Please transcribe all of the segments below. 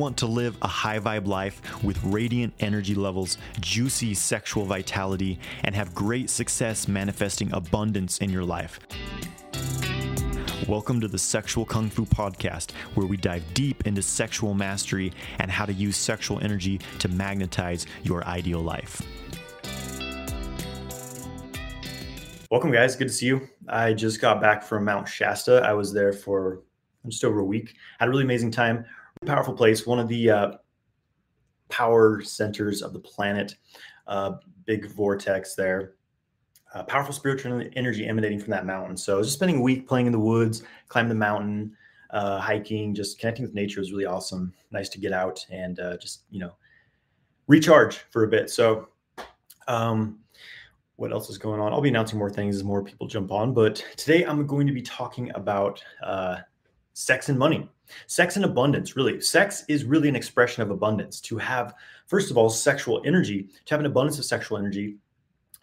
want to live a high vibe life with radiant energy levels, juicy sexual vitality, and have great success manifesting abundance in your life. Welcome to the Sexual Kung Fu Podcast, where we dive deep into sexual mastery and how to use sexual energy to magnetize your ideal life. Welcome, guys. Good to see you. I just got back from Mount Shasta. I was there for just over a week. Had a really amazing time powerful place, one of the uh, power centers of the planet, uh, big vortex there. Uh, powerful spiritual energy emanating from that mountain. So I was just spending a week playing in the woods, climbing the mountain, uh, hiking, just connecting with nature was really awesome. Nice to get out and uh, just you know recharge for a bit. So um, what else is going on? I'll be announcing more things as more people jump on. But today I'm going to be talking about uh, sex and money. Sex and abundance, really. Sex is really an expression of abundance. To have, first of all, sexual energy, to have an abundance of sexual energy,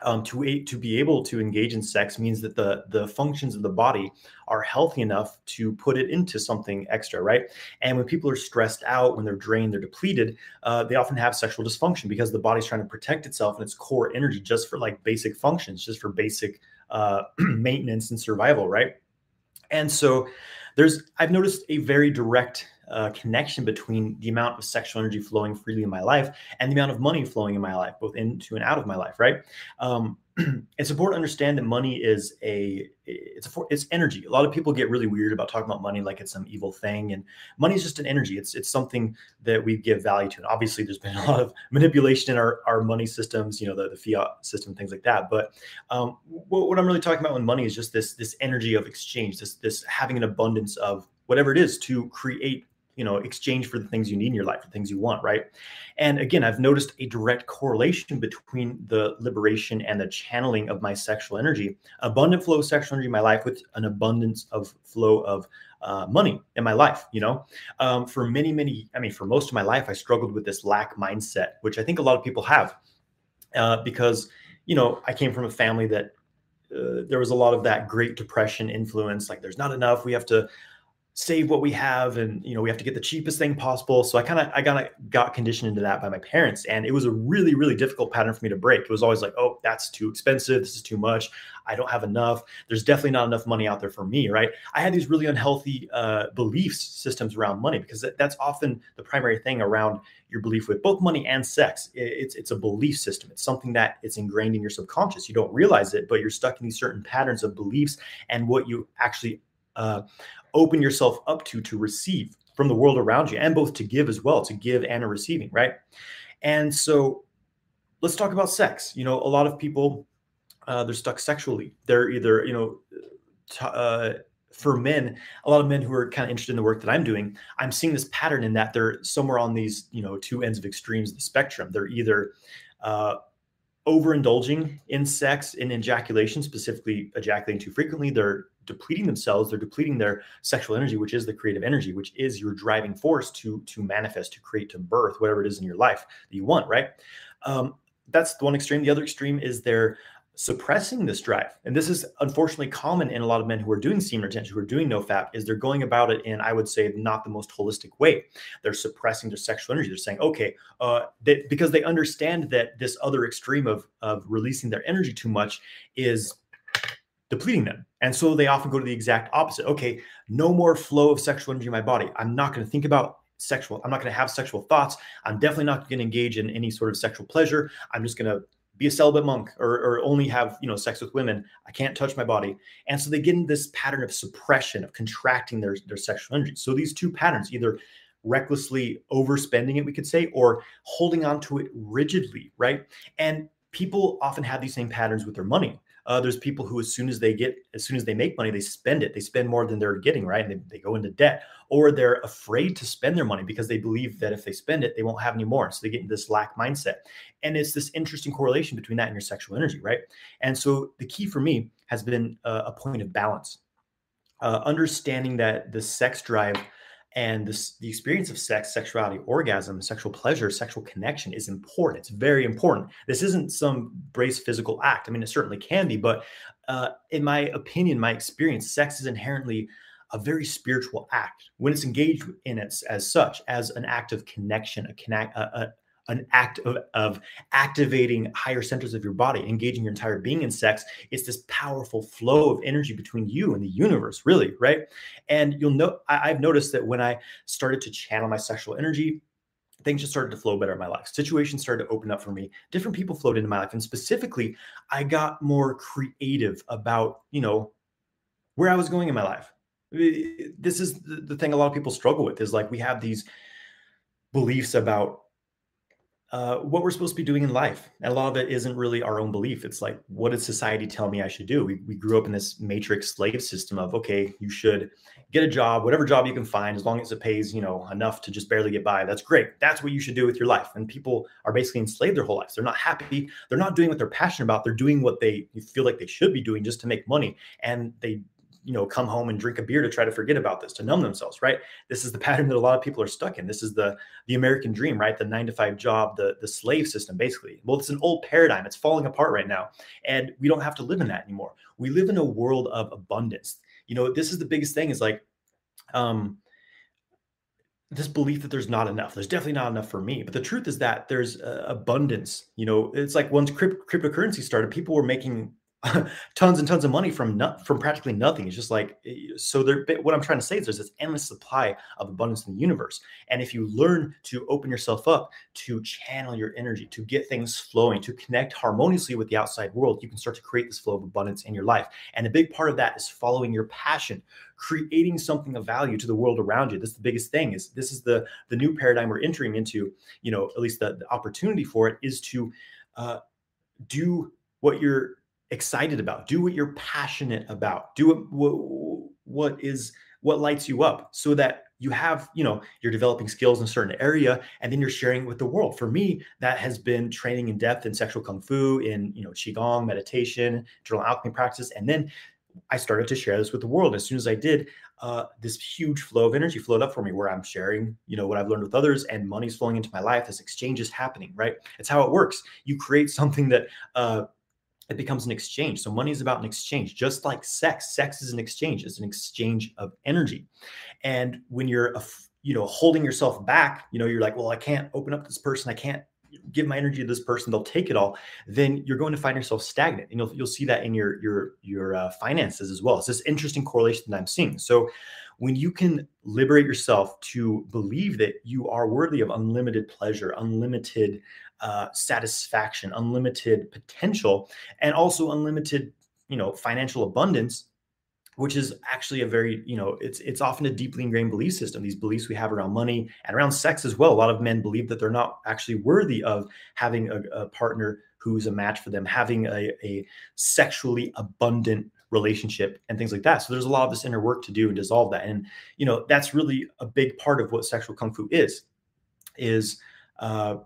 um, to to be able to engage in sex means that the the functions of the body are healthy enough to put it into something extra, right? And when people are stressed out, when they're drained, they're depleted, uh, they often have sexual dysfunction because the body's trying to protect itself and its core energy just for like basic functions, just for basic uh, maintenance and survival, right? And so there's I've noticed a very direct uh, connection between the amount of sexual energy flowing freely in my life and the amount of money flowing in my life, both into and out of my life. Right. Um, it's important to understand that money is a it's a it's energy. A lot of people get really weird about talking about money like it's some evil thing, and money is just an energy. It's it's something that we give value to. And obviously, there's been a lot of manipulation in our our money systems, you know, the, the fiat system, things like that. But um, what, what I'm really talking about with money is just this this energy of exchange, this this having an abundance of whatever it is to create you know exchange for the things you need in your life the things you want right? And again i've noticed a direct correlation between the liberation and the channeling of my sexual energy abundant flow of sexual energy in my life with an abundance of flow of uh, money in my life you know? Um, for many many i mean for most of my life i struggled with this lack mindset which i think a lot of people have uh, because you know i came from a family that uh, there was a lot of that great depression influence like there's not enough we have to save what we have and you know we have to get the cheapest thing possible. So i kind of i kind of got conditioned into that by my parents and it was a really really difficult pattern for me to break. It was always like oh that's too expensive. This is too much. I don't have enough. There's definitely not enough money out there for me right? I had these really unhealthy uh, belief systems around money because that's often the primary thing around your belief with both money and sex. It's it's a belief system. It's something that it's ingrained in your subconscious. You don't realize it but you're stuck in these certain patterns of beliefs and what you actually uh, open yourself up to to receive from the world around you and both to give as well to give and a receiving right? And so let's talk about sex. You know a lot of people uh, they're stuck sexually. They're either you know t- uh, for men a lot of men who are kind of interested in the work that i'm doing i'm seeing this pattern in that they're somewhere on these you know two ends of extremes of the spectrum. They're either uh, overindulging in sex in ejaculation specifically ejaculating too frequently. They're depleting themselves they're depleting their sexual energy which is the creative energy which is your driving force to to manifest to create to birth whatever it is in your life that you want right? Um, that's the one extreme. The other extreme is they're suppressing this drive. And this is unfortunately common in a lot of men who are doing semen retention who are doing no fap is they're going about it in i would say not the most holistic way. They're suppressing their sexual energy. They're saying okay uh, they, because they understand that this other extreme of of releasing their energy too much is depleting them. And so they often go to the exact opposite. Okay, no more flow of sexual energy in my body. I'm not going to think about sexual, I'm not going to have sexual thoughts. I'm definitely not going to engage in any sort of sexual pleasure. I'm just going to be a celibate monk or, or only have you know sex with women i can't touch my body and so they get in this pattern of suppression of contracting their, their sexual energy so these two patterns either recklessly overspending it we could say or holding on to it rigidly right and people often have these same patterns with their money uh, there's people who, as soon as they get, as soon as they make money, they spend it. They spend more than they're getting, right? And they, they go into debt, or they're afraid to spend their money because they believe that if they spend it, they won't have any more. So they get into this lack mindset. And it's this interesting correlation between that and your sexual energy, right? And so the key for me has been a, a point of balance. Uh, understanding that the sex drive and this, the experience of sex, sexuality, orgasm, sexual pleasure, sexual connection is important. It's very important. This isn't some brace physical act. I mean, it certainly can be, but uh, in my opinion, my experience, sex is inherently a very spiritual act when it's engaged in it as such, as an act of connection, a connect, a, a, an act of, of activating higher centers of your body, engaging your entire being in sex. It's this powerful flow of energy between you and the universe, really, right? And you'll know I, I've noticed that when I started to channel my sexual energy, things just started to flow better in my life. Situations started to open up for me. Different people flowed into my life. And specifically, I got more creative about, you know, where I was going in my life. This is the thing a lot of people struggle with is like we have these beliefs about uh, what we're supposed to be doing in life. And a lot of it isn't really our own belief. It's like, what did society tell me I should do? We, we grew up in this matrix slave system of, okay, you should get a job, whatever job you can find, as long as it pays, you know, enough to just barely get by. That's great. That's what you should do with your life. And people are basically enslaved their whole lives. They're not happy. They're not doing what they're passionate about. They're doing what they feel like they should be doing just to make money. And they you know come home and drink a beer to try to forget about this to numb themselves right? This is the pattern that a lot of people are stuck in. This is the the american dream right? The 9 to 5 job the the slave system basically. Well it's an old paradigm. It's falling apart right now and we don't have to live in that anymore. We live in a world of abundance. You know this is the biggest thing is like um this belief that there's not enough. There's definitely not enough for me. But the truth is that there's uh, abundance you know? It's like once crypt- cryptocurrency started people were making tons and tons of money from not, from practically nothing. It's just like eh, so. There, what I'm trying to say is there's this endless supply of abundance in the universe, and if you learn to open yourself up to channel your energy, to get things flowing, to connect harmoniously with the outside world, you can start to create this flow of abundance in your life. And a big part of that is following your passion, creating something of value to the world around you. This is the biggest thing. Is this is the the new paradigm we're entering into? You know, at least the, the opportunity for it is to uh, do what you're excited about. Do what you're passionate about. Do what, what, is what lights you up so that you have you know you're developing skills in a certain area and then you're sharing it with the world. For me that has been training in depth in sexual kung fu in you know qigong meditation internal alchemy practice. And then i started to share this with the world. As soon as i did uh, this huge flow of energy flowed up for me where i'm sharing you know what i've learned with others and money's flowing into my life. This exchange is happening right? It's how it works. You create something that uh, it becomes an exchange. So money is about an exchange, just like sex. Sex is an exchange. It's an exchange of energy. And when you're, you know, holding yourself back, you know, you're like, well, I can't open up this person. I can't give my energy to this person. They'll take it all. Then you're going to find yourself stagnant, and you'll you'll see that in your your your uh, finances as well. It's this interesting correlation that I'm seeing. So when you can liberate yourself to believe that you are worthy of unlimited pleasure, unlimited uh, satisfaction, unlimited potential, and also unlimited, you know, financial abundance, which is actually a very, you know, it's it's often a deeply ingrained belief system. These beliefs we have around money and around sex as well. A lot of men believe that they're not actually worthy of having a, a partner who's a match for them, having a, a sexually abundant relationship and things like that. So there's a lot of this inner work to do and dissolve that. And you know, that's really a big part of what sexual kung fu is, is uh,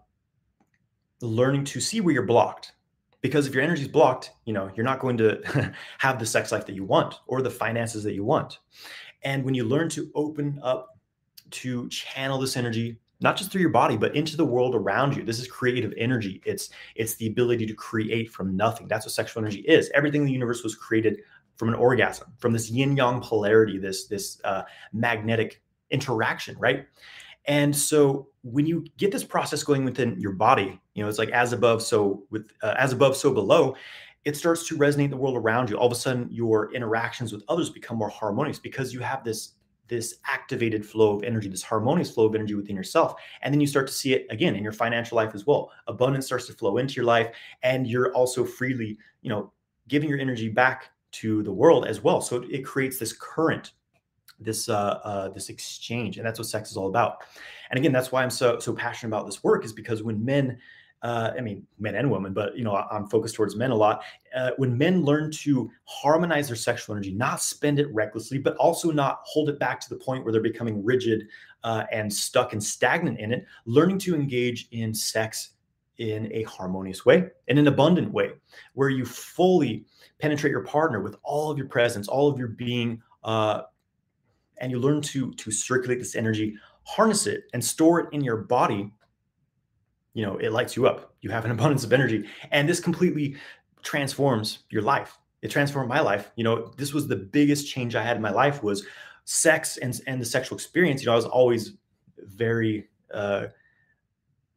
learning to see where you're blocked. Because if your energy is blocked you know you're not going to have the sex life that you want or the finances that you want. And when you learn to open up to channel this energy not just through your body but into the world around you this is creative energy. It's it's the ability to create from nothing. That's what sexual energy is. Everything in the universe was created from an orgasm from this yin yang polarity this this uh, magnetic interaction right and so when you get this process going within your body, you know, it's like as above, so with uh, as above, so below, it starts to resonate the world around you. All of a sudden, your interactions with others become more harmonious because you have this this activated flow of energy, this harmonious flow of energy within yourself. And then you start to see it again in your financial life as well. Abundance starts to flow into your life, and you're also freely, you know, giving your energy back to the world as well. So it creates this current this uh, uh, this exchange, and that's what sex is all about. And again, that's why I'm so so passionate about this work is because when men, uh, I mean, men and women, but you know, I'm focused towards men a lot. Uh, when men learn to harmonize their sexual energy, not spend it recklessly, but also not hold it back to the point where they're becoming rigid uh, and stuck and stagnant in it, learning to engage in sex in a harmonious way, in an abundant way, where you fully penetrate your partner with all of your presence, all of your being, uh, and you learn to to circulate this energy harness it and store it in your body you know it lights you up. You have an abundance of energy. And this completely transforms your life. It transformed my life. You know this was the biggest change i had in my life was sex and and the sexual experience, you know, I was always very uh,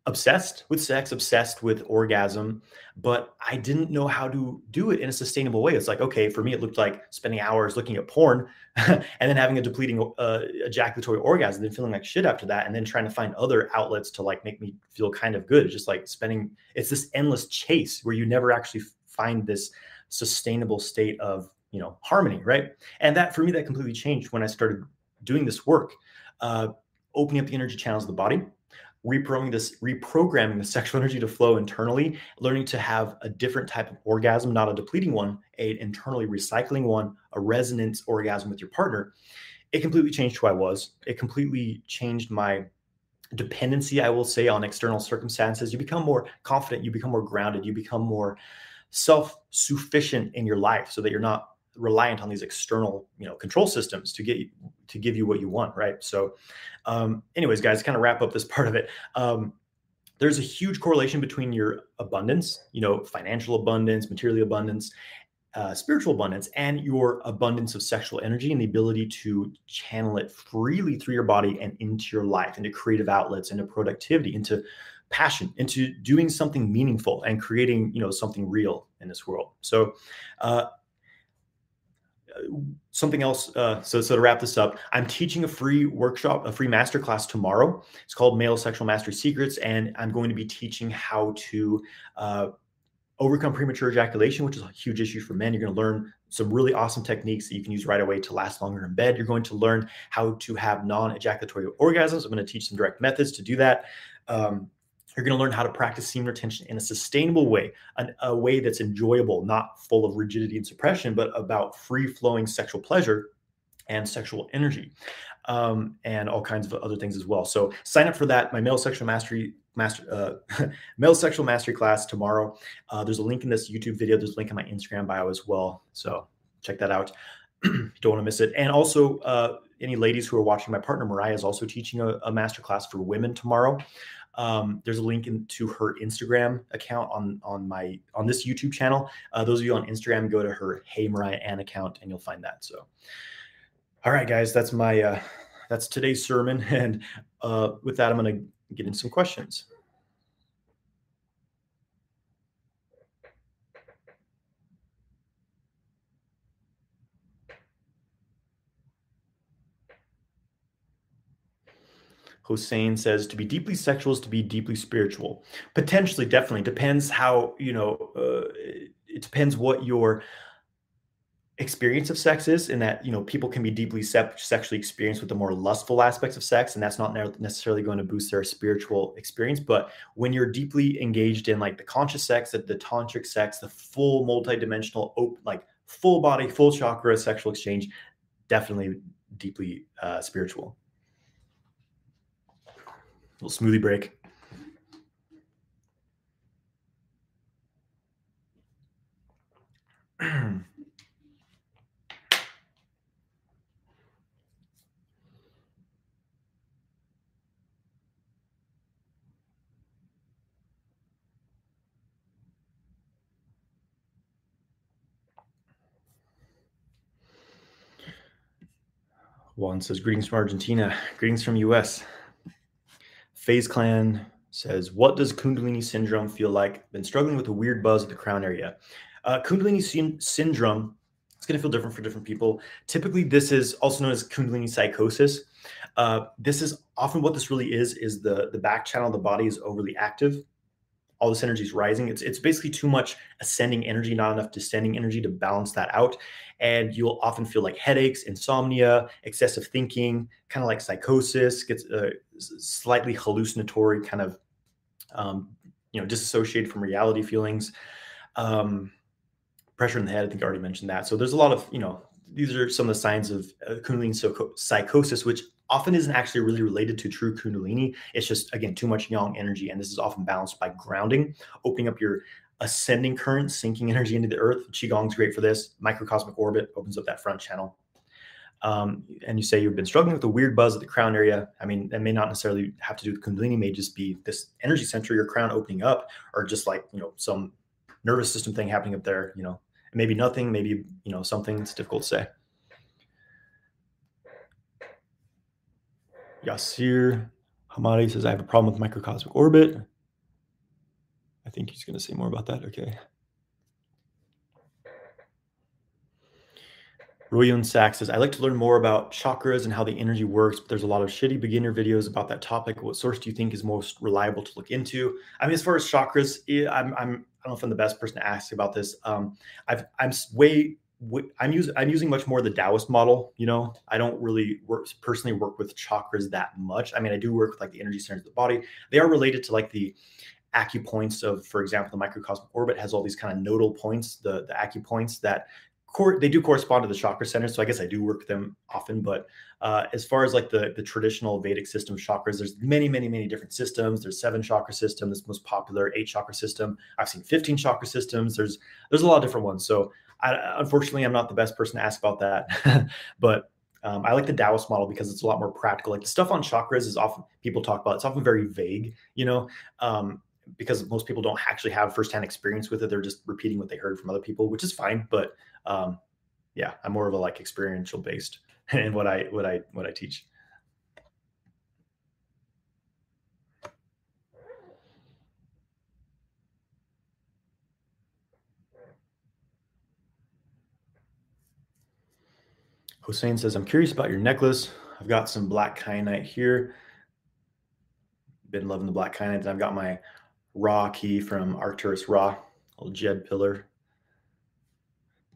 obsessed with sex, obsessed with orgasm, but I didn't know how to do it in a sustainable way. It's like, okay, for me, it looked like spending hours looking at porn and then having a depleting uh, ejaculatory orgasm, then feeling like shit after that, and then trying to find other outlets to like make me feel kind of good. It's just like spending, it's this endless chase where you never actually find this sustainable state of, you know, harmony, right? And that for me, that completely changed when I started doing this work, uh, opening up the energy channels of the body reprogramming this reprogramming the sexual energy to flow internally learning to have a different type of orgasm not a depleting one a internally recycling one a resonance orgasm with your partner. It completely changed who i was. It completely changed my dependency i will say on external circumstances. You become more confident. You become more grounded. You become more self-sufficient in your life so that you're not reliant on these external you know control systems to get to give you what you want right? So um anyways guys kind of wrap up this part of it um there's a huge correlation between your abundance you know financial abundance material abundance uh, spiritual abundance and your abundance of sexual energy and the ability to channel it freely through your body and into your life into creative outlets into productivity into passion into doing something meaningful and creating you know something real in this world. So uh, something else. Uh, so, so to wrap this up, I'm teaching a free workshop, a free masterclass tomorrow. It's called Male Sexual Mastery Secrets, and I'm going to be teaching how to uh, overcome premature ejaculation, which is a huge issue for men. You're going to learn some really awesome techniques that you can use right away to last longer in bed. You're going to learn how to have non-ejaculatory orgasms. I'm going to teach some direct methods to do that. Um, you're going to learn how to practice semen retention in a sustainable way, an, a way that's enjoyable, not full of rigidity and suppression, but about free flowing sexual pleasure and sexual energy, um, and all kinds of other things as well. So sign up for that. My male sexual mastery master uh, male sexual mastery class tomorrow. Uh, there's a link in this YouTube video. There's a link in my Instagram bio as well. So check that out. don't want to miss it. And also, uh, any ladies who are watching, my partner Mariah is also teaching a, a master class for women tomorrow. Um, there's a link into her Instagram account on on my on this YouTube channel. Uh, those of you on Instagram, go to her Hey Mariah Ann account and you'll find that. So, all right, guys, that's my uh, that's today's sermon, and uh, with that, I'm going to get in some questions. Hossein says to be deeply sexual is to be deeply spiritual. Potentially, definitely depends how you know. Uh, it depends what your experience of sex is, in that you know people can be deeply se- sexually experienced with the more lustful aspects of sex, and that's not necessarily going to boost their spiritual experience. But when you're deeply engaged in like the conscious sex, the, the tantric sex, the full multidimensional, op- like full body, full chakra sexual exchange, definitely deeply uh, spiritual little smoothie break. Juan says, Greetings from Argentina. Greetings from US. FaZe Clan says, What does Kundalini syndrome feel like? Been struggling with a weird buzz at the crown area. Uh, Kundalini sy- syndrome, it's going to feel different for different people. Typically, this is also known as Kundalini psychosis. Uh, this is often what this really is, is the, the back channel of the body is overly active all this energy is rising. It's it's basically too much ascending energy, not enough descending energy to balance that out. And you'll often feel like headaches, insomnia, excessive thinking, kind of like psychosis, gets uh, slightly hallucinatory, kind of um, you know disassociated from reality feelings. Um, pressure in the head. I think I already mentioned that. So there's a lot of you know these are some of the signs of uh, Kundalini psychosis, which often isn't actually really related to true Kundalini. It's just, again, too much yang energy. And this is often balanced by grounding, opening up your ascending current, sinking energy into the earth. Qigong's great for this. Microcosmic orbit opens up that front channel. Um, and you say you've been struggling with a weird buzz at the crown area. I mean, that may not necessarily have to do with Kundalini, may just be this energy center, your crown opening up, or just like, you know, some nervous system thing happening up there, you know, maybe nothing, maybe, you know, something. It's difficult to say. Yasir Hamadi says, I have a problem with microcosmic orbit. I think he's going to say more about that. Okay. William Sachs says, I like to learn more about chakras and how the energy works, but there's a lot of shitty beginner videos about that topic. What source do you think is most reliable to look into? I mean, as far as chakras, I'm, I'm I don't know if I'm the best person to ask about this. Um, I've, I'm way, I'm using, I'm using much more the Taoist model. You know, I don't really work personally work with chakras that much. I mean, I do work with like the energy centers of the body. They are related to like the acupoints of, for example, the microcosmic orbit has all these kind of nodal points, the the acupoints that cor- they do correspond to the chakra centers, so I guess I do work with them often. But uh, as far as like the the traditional Vedic system chakras, there's many, many, many different systems. There's seven chakra system, this most popular eight chakra system. I've seen 15 chakra systems. There's there's a lot of different ones. So I, unfortunately, I'm not the best person to ask about that. but um, I like the Taoist model because it's a lot more practical. Like the stuff on chakras is often people talk about. It's often very vague, you know. Um, because most people don't actually have firsthand experience with it. They're just repeating what they heard from other people, which is fine. But um, yeah, I'm more of a like experiential based in what I what I what I teach. Hussein says, I'm curious about your necklace. I've got some black kyanite here. Been loving the black kyanite. And I've got my raw key from Arcturus Raw, old Jed pillar.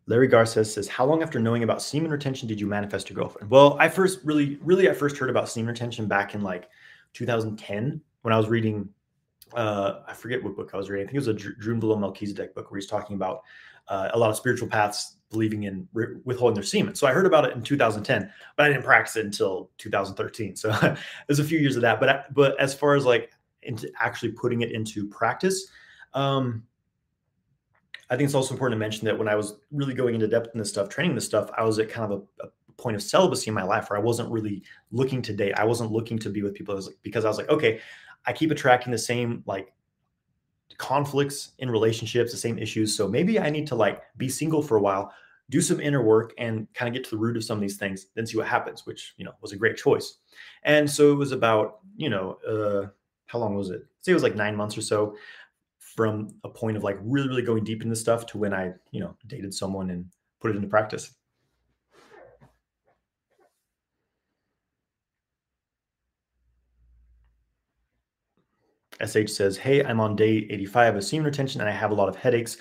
Larry Garces says, How long after knowing about semen retention did you manifest your girlfriend? Well, I first really, really, I first heard about semen retention back in like 2010 when I was reading, uh, I forget what book I was reading. I think it was a Drunvalo Melchizedek book where he's talking about uh, a lot of spiritual paths believing in re- withholding their semen. So I heard about it in 2010, but I didn't practice it until 2013. So there's a few years of that. But but as far as like into actually putting it into practice. Um, I think it's also important to mention that when I was really going into depth in this stuff, training this stuff, I was at kind of a, a point of celibacy in my life where I wasn't really looking to date. I wasn't looking to be with people. I like, because I was like, okay, I keep attracting the same like conflicts in relationships, the same issues. So maybe I need to like be single for a while, do some inner work and kind of get to the root of some of these things, then see what happens, which, you know, was a great choice. And so it was about, you know, uh, how long was it? Say it was like nine months or so from a point of like really, really going deep into stuff to when I, you know, dated someone and put it into practice. SH says, Hey, I'm on day 85 of semen retention and I have a lot of headaches.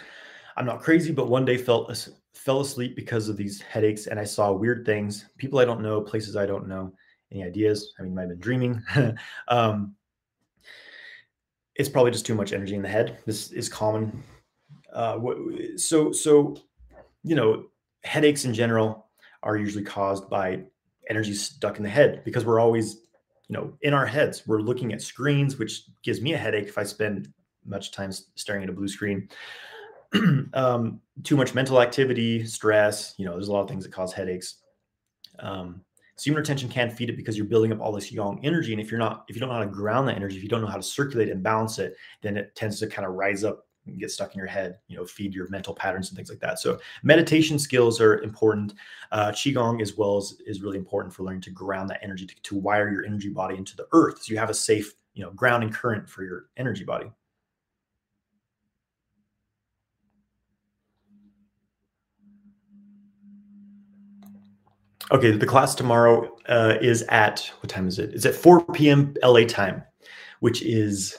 I'm not crazy, but one day felt fell asleep because of these headaches and I saw weird things, people I don't know, places I don't know. Any ideas? I mean, might have been dreaming. um, it's probably just too much energy in the head. This is common. Uh, so, so, you know, headaches in general are usually caused by energy stuck in the head because we're always, you know, in our heads. We're looking at screens, which gives me a headache if I spend much time staring at a blue screen. um, too much mental activity, stress. You know, there's a lot of things that cause headaches. Um, Semen retention can feed it because you're building up all this yang energy. And if you're not, if you don't know how to ground that energy, if you don't know how to circulate and balance it, then it tends to kind of rise up get stuck in your head, you know, feed your mental patterns and things like that. So meditation skills are important. Uh, Qigong as well as is really important for learning to ground that energy to, to wire your energy body into the earth. So you have a safe, you know, grounding current for your energy body. Okay, the class tomorrow uh, is at what time is it? It's at 4 p.m. LA time, which is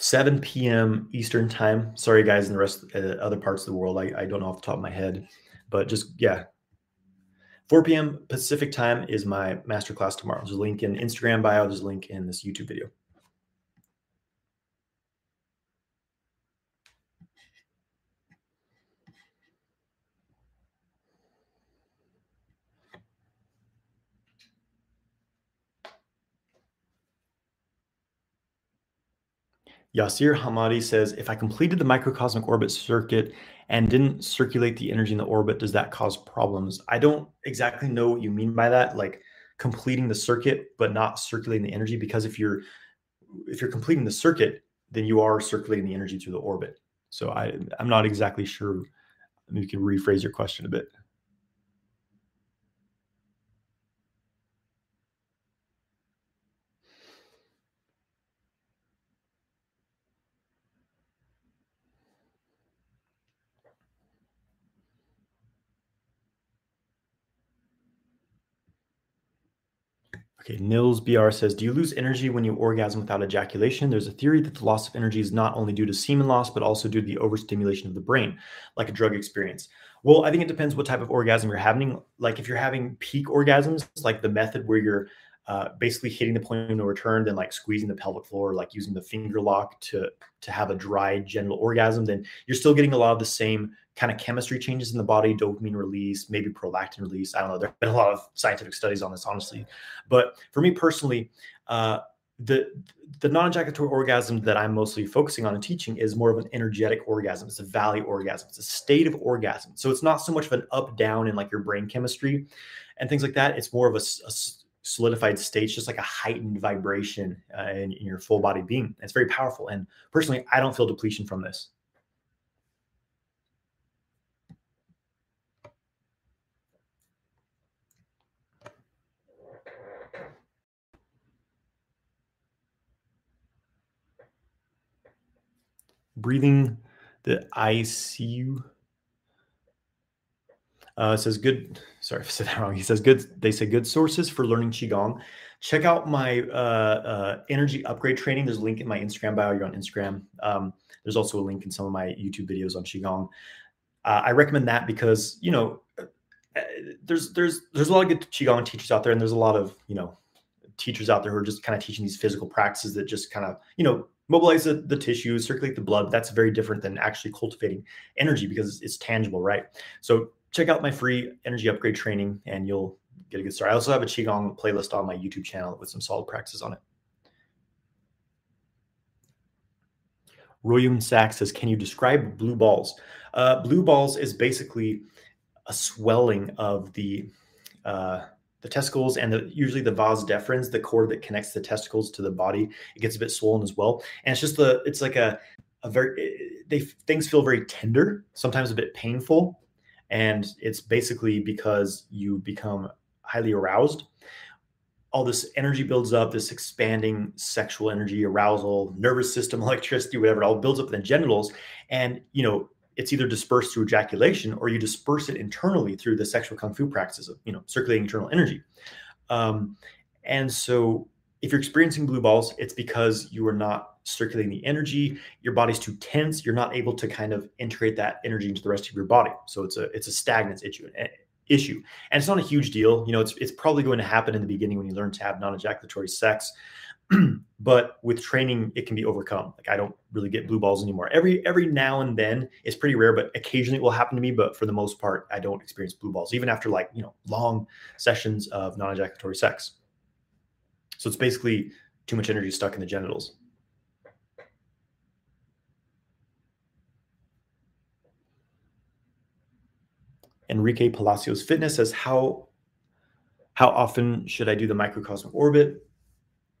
7 p.m. Eastern time. Sorry, guys, in the rest of uh, other parts of the world, I, I don't know off the top of my head, but just yeah, 4 p.m. Pacific time is my masterclass tomorrow. There's a link in Instagram bio. There's a link in this YouTube video. Yasir Hamadi says, if I completed the microcosmic orbit circuit and didn't circulate the energy in the orbit, does that cause problems? I don't exactly know what you mean by that, like completing the circuit but not circulating the energy. Because if you're if you're completing the circuit, then you are circulating the energy through the orbit. So I I'm not exactly sure. You can rephrase your question a bit. Okay, Nils BR says, Do you lose energy when you orgasm without ejaculation? There's a theory that the loss of energy is not only due to semen loss, but also due to the overstimulation of the brain, like a drug experience. Well, I think it depends what type of orgasm you're having. Like if you're having peak orgasms, like the method where you're uh, basically hitting the point of no return, then like squeezing the pelvic floor, like using the finger lock to to have a dry genital orgasm, then you're still getting a lot of the same kind of chemistry changes in the body, dopamine release, maybe prolactin release. I don't know. There have been a lot of scientific studies on this, honestly. But for me personally, uh, the the non-ejaculatory orgasm that I'm mostly focusing on and teaching is more of an energetic orgasm. It's a valley orgasm. It's a state of orgasm. So it's not so much of an up down in like your brain chemistry and things like that. It's more of a, a solidified state, it's just like a heightened vibration uh, in, in your full body being. It's very powerful. And personally, I don't feel depletion from this. Breathing the ICU. Uh, says good. Sorry if I said that wrong. He says good. They say good sources for learning qigong. Check out my uh, uh, energy upgrade training. There's a link in my Instagram bio. You're on Instagram. Um, there's also a link in some of my YouTube videos on qigong. Uh, I recommend that because you know uh, there's there's there's a lot of good qigong teachers out there, and there's a lot of you know teachers out there who are just kind of teaching these physical practices that just kind of you know mobilize the, the tissues, circulate the blood. That's very different than actually cultivating energy because it's, it's tangible, right? So check out my free energy upgrade training and you'll get a good start. I also have a Qigong playlist on my YouTube channel with some solid practices on it. William Sachs says, Can you describe blue balls? Uh, blue balls is basically a swelling of the uh, the testicles and the, usually the vas deferens, the cord that connects the testicles to the body, it gets a bit swollen as well. And it's just the, it's like a, a very, they things feel very tender, sometimes a bit painful, and it's basically because you become highly aroused. All this energy builds up, this expanding sexual energy, arousal, nervous system, electricity, whatever, it all builds up in the genitals, and you know it's either dispersed through ejaculation or you disperse it internally through the sexual kung fu practices of you know circulating internal energy. Um, and so if you're experiencing blue balls it's because you are not circulating the energy your body's too tense you're not able to kind of integrate that energy into the rest of your body. So it's a it's a stagnance issue eh, issue. And it's not a huge deal. You know it's, it's probably going to happen in the beginning when you learn to have non-ejaculatory sex but with training it can be overcome. Like i don't really get blue balls anymore. Every every now and then it's pretty rare but occasionally it will happen to me but for the most part i don't experience blue balls even after like you know long sessions of non-ejaculatory sex. So it's basically too much energy stuck in the genitals. Enrique palacios fitness says how how often should i do the microcosmic orbit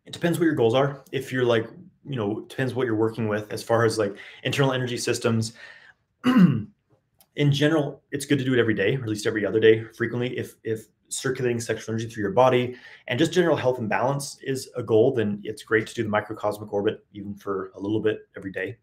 it depends what your goals are. If you're like, you know, depends what you're working with as far as like internal energy systems. in general, it's good to do it every day, or at least every other day, frequently. If if circulating sexual energy through your body and just general health and balance is a goal, then it's great to do the microcosmic orbit even for a little bit every day.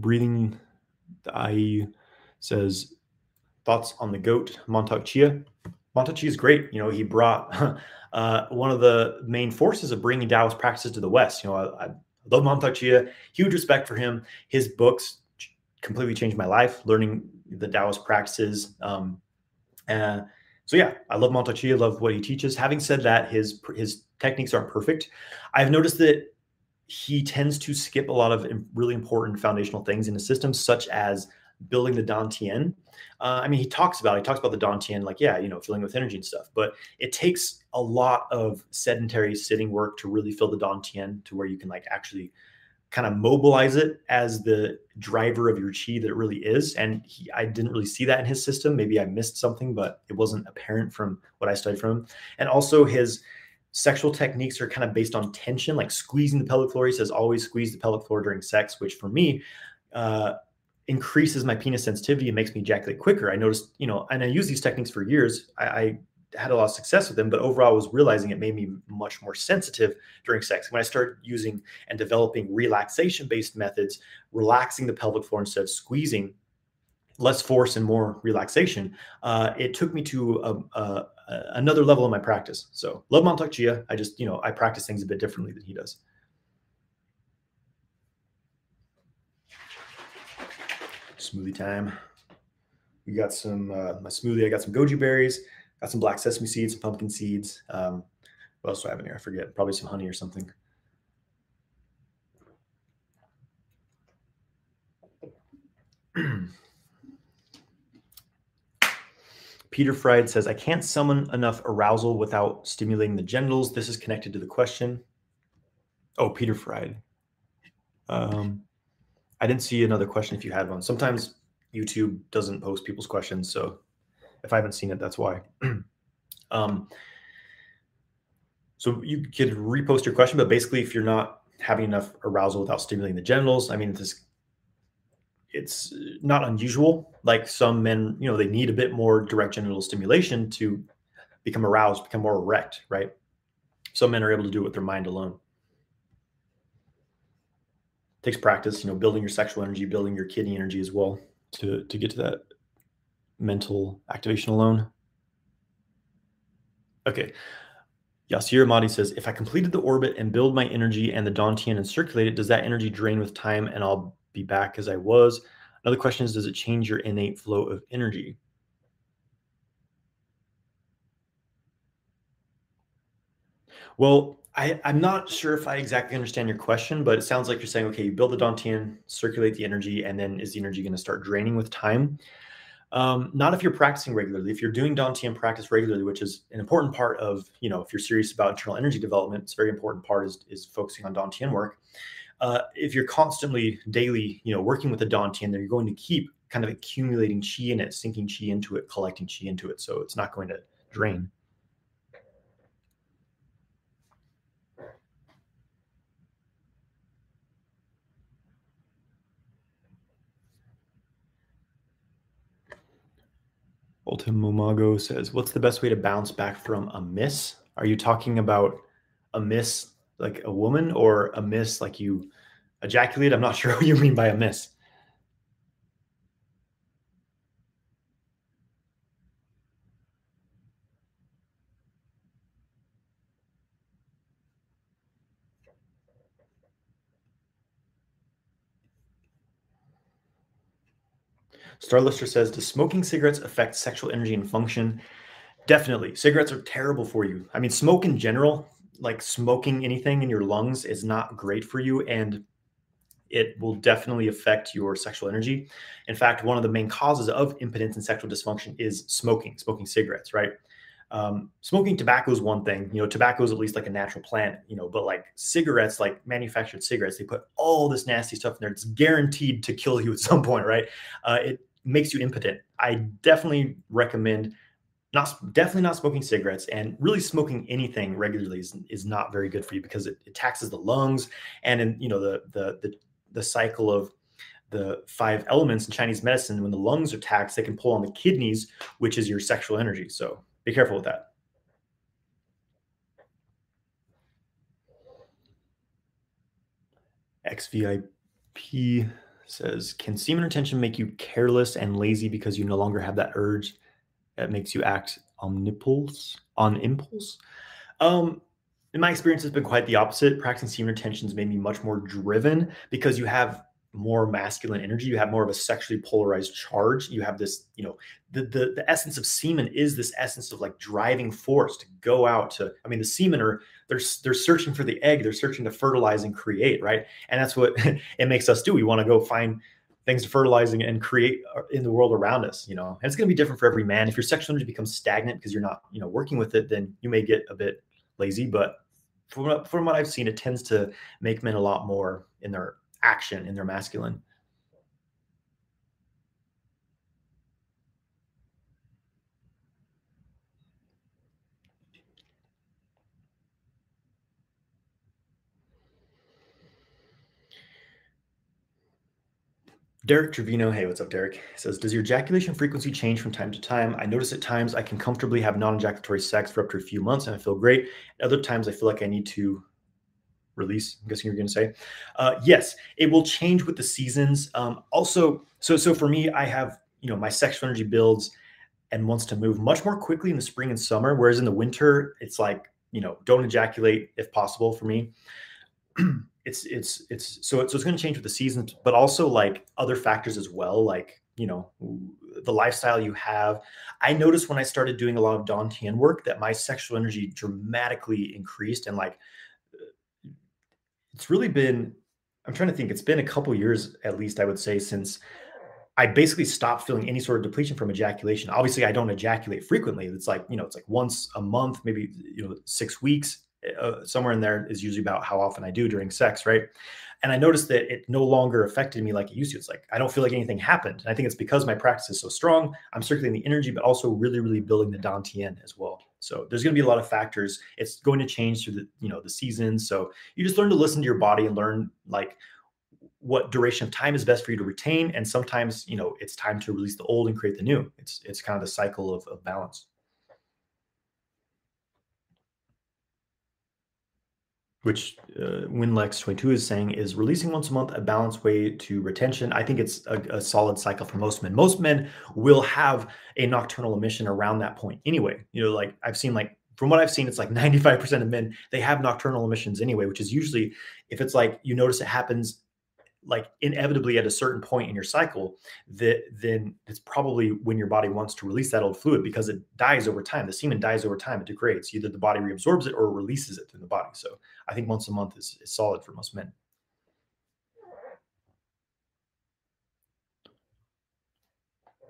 Breathing. The IE says thoughts on the goat Mantak Chia. Mantak Chia is great. You know, he brought uh, one of the main forces of bringing Taoist practices to the West. You know, I, I love Mantak Chia. Huge respect for him. His books completely changed my life. Learning the Taoist practices. Um, uh, so yeah, I love Mantak Chia. Love what he teaches. Having said that, his his techniques aren't perfect. I've noticed that he tends to skip a lot of really important foundational things in the system, such as building the Dantian. Uh, I mean, he talks about he talks about the Dantian, like yeah, you know, filling with energy and stuff. But it takes a lot of sedentary sitting work to really fill the Dantian to where you can like actually kind of mobilize it as the driver of your chi that it really is. And he, I didn't really see that in his system. Maybe I missed something, but it wasn't apparent from what I studied from him. And also his sexual techniques are kind of based on tension, like squeezing the pelvic floor. He says always squeeze the pelvic floor during sex, which for me, uh, increases my penis sensitivity and makes me ejaculate quicker. I noticed, you know, and I use these techniques for years. I, I had a lot of success with them, but overall, I was realizing it made me much more sensitive during sex. When I started using and developing relaxation based methods, relaxing the pelvic floor instead of squeezing, less force and more relaxation, uh, it took me to a, a, a, another level in my practice. So, love Mantak Chia. I just, you know, I practice things a bit differently than he does. Smoothie time. We got some uh, my smoothie. I got some goji berries Got some black sesame seeds, some pumpkin seeds. Um, what else do I have in here? I forget. Probably some honey or something. Peter Fried says, I can't summon enough arousal without stimulating the genitals. This is connected to the question. Oh, Peter Fried. Um, I didn't see another question if you had one. Sometimes YouTube doesn't post people's questions. So if I haven't seen it, that's why. um, so you could repost your question, but basically, if you're not having enough arousal without stimulating the genitals, I mean, this it's uh, not unusual. Like some men, you know, they need a bit more direct genital stimulation to become aroused, become more erect, right? Some men are able to do it with their mind alone. It takes practice, you know, building your sexual energy, building your kidney energy as well to to get to that mental activation alone. Okay. Yasir Mahdi says, if I completed the orbit and build my energy and the Dantian and circulate it, does that energy drain with time and I'll be back as I was? Another question is, does it change your innate flow of energy? Well, I, am not sure if I exactly understand your question, but it sounds like you're saying, okay, you build the Dantian, circulate the energy, and then is the energy going to start draining with time? Um, not if you're practicing regularly. If you're doing Dantian practice regularly, which is an important part of, you know, if you're serious about internal energy development, it's a very important part is, is focusing on Dantian work. Uh, if you're constantly daily, you know, working with the Dantian, then you're going to keep kind of accumulating chi in it, sinking chi into it, collecting chi into it. So it's not going to drain. Ultim Momago says, What's the best way to bounce back from a miss? Are you talking about a miss like a woman or a miss like you ejaculate? I'm not sure what you mean by a miss. Starlister says, Does smoking cigarettes affect sexual energy and function? Definitely. Cigarettes are terrible for you. I mean, smoke in general, like smoking anything in your lungs, is not great for you. And it will definitely affect your sexual energy. In fact, one of the main causes of impotence and sexual dysfunction is smoking, smoking cigarettes, right? Um, smoking tobacco is one thing, you know, tobacco is at least like a natural plant, you know, but like cigarettes, like manufactured cigarettes, they put all this nasty stuff in there. It's guaranteed to kill you at some point, right? Uh, it makes you impotent. I definitely recommend not definitely not smoking cigarettes and really smoking anything regularly is, is not very good for you because it, it taxes the lungs and in you know the, the the the cycle of the five elements in Chinese medicine when the lungs are taxed they can pull on the kidneys which is your sexual energy. So be careful with that. XVIP says, Can semen retention make you careless and lazy because you no longer have that urge that makes you act on impulse? On impulse? Um, in my experience, it's been quite the opposite. Practicing semen retention has made me much more driven because you have more masculine energy you have more of a sexually polarized charge you have this you know the, the the essence of semen is this essence of like driving force to go out to i mean the semen are they're they're searching for the egg they're searching to fertilize and create right and that's what it makes us do we want to go find things to fertilize and create uh, in the world around us you know? And it's going to be different for every man. If your sexual energy becomes stagnant because you're not you know working with it then you may get a bit lazy. But from from what i've seen it tends to make men a lot more in their action in their masculine. Derek Trevino, hey, what's up, Derek? Says, does your ejaculation frequency change from time to time? I notice at times I can comfortably have non-ejaculatory sex for up to a few months and I feel great. At other times I feel like I need to release. I'm guessing you're going to say, uh, yes, it will change with the seasons. Um, also, so so for me, I have you know my sexual energy builds and wants to move much more quickly in the spring and summer, whereas in the winter, it's like you know don't ejaculate if possible for me. it's it's it's so so it's going to change with the seasons, but also like other factors as well, like you know the lifestyle you have. I noticed when I started doing a lot of Dantian work that my sexual energy dramatically increased, and like it's really been. I'm trying to think. It's been a couple years at least, I would say, since I basically stopped feeling any sort of depletion from ejaculation. Obviously, I don't ejaculate frequently. It's like you know, it's like once a month, maybe you know, six weeks uh, somewhere in there is usually about how often I do during sex, right? And I noticed that it no longer affected me like it used to. It's like I don't feel like anything happened. And I think it's because my practice is so strong. I'm circulating the energy, but also really, really building the Dantian as well. So there's going to be a lot of factors. It's going to change through the you know the seasons. So you just learn to listen to your body and learn like what duration of time is best for you to retain. And sometimes you know it's time to release the old and create the new. It's it's kind of the cycle of, of balance. Which uh, Winlex22 is saying is releasing once a month a balanced way to retention. I think it's a, a, solid cycle for most men. Most men will have a nocturnal emission around that point anyway. You know, like I've seen like from what I've seen, it's like 95% of men, they have nocturnal emissions anyway, which is usually if it's like you notice it happens like inevitably at a certain point in your cycle that then it's probably when your body wants to release that old fluid because it dies over time. The semen dies over time it degrades. Either the body reabsorbs it or releases it through the body. So i think once a month is, is solid for most men.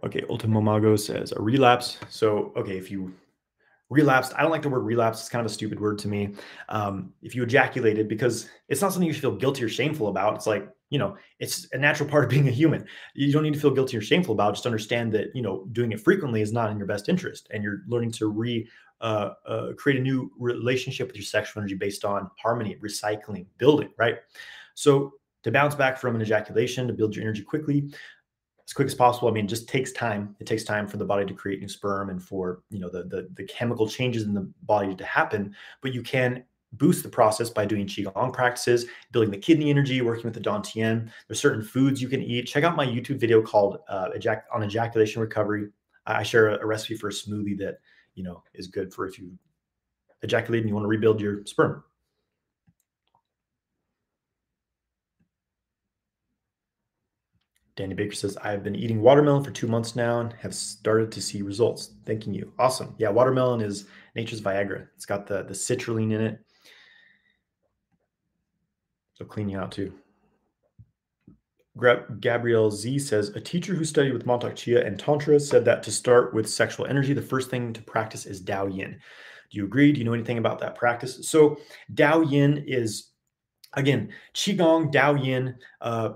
Okay ultimomago says a relapse. So okay if you relapsed i don't like the word relapse it's kind of a stupid word to me. Um, if you ejaculated because it's not something you should feel guilty or shameful about it's like you know it's a natural part of being a human you don't need to feel guilty or shameful about it. just understand that you know doing it frequently is not in your best interest and you're learning to re uh, uh, create a new relationship with your sexual energy based on harmony recycling building right so to bounce back from an ejaculation to build your energy quickly as quick as possible. I mean, just takes time. It takes time for the body to create new sperm and for you know the, the the chemical changes in the body to happen. But you can boost the process by doing qigong practices, building the kidney energy, working with the dantian. There's certain foods you can eat. Check out my YouTube video called uh, ejac- on ejaculation recovery. I share a, a recipe for a smoothie that you know is good for if you ejaculate and you want to rebuild your sperm. Danny Baker says, I've been eating watermelon for two months now and have started to see results. Thanking you. Awesome. Yeah, watermelon is nature's Viagra. It's got the, the citrulline in it. So clean you out too. Gabrielle Z says, a teacher who studied with Mantak Chia and Tantra said that to start with sexual energy, the first thing to practice is Dao Yin. Do you agree? Do you know anything about that practice? So Dao Yin is, again, Qigong, Dao Yin, uh,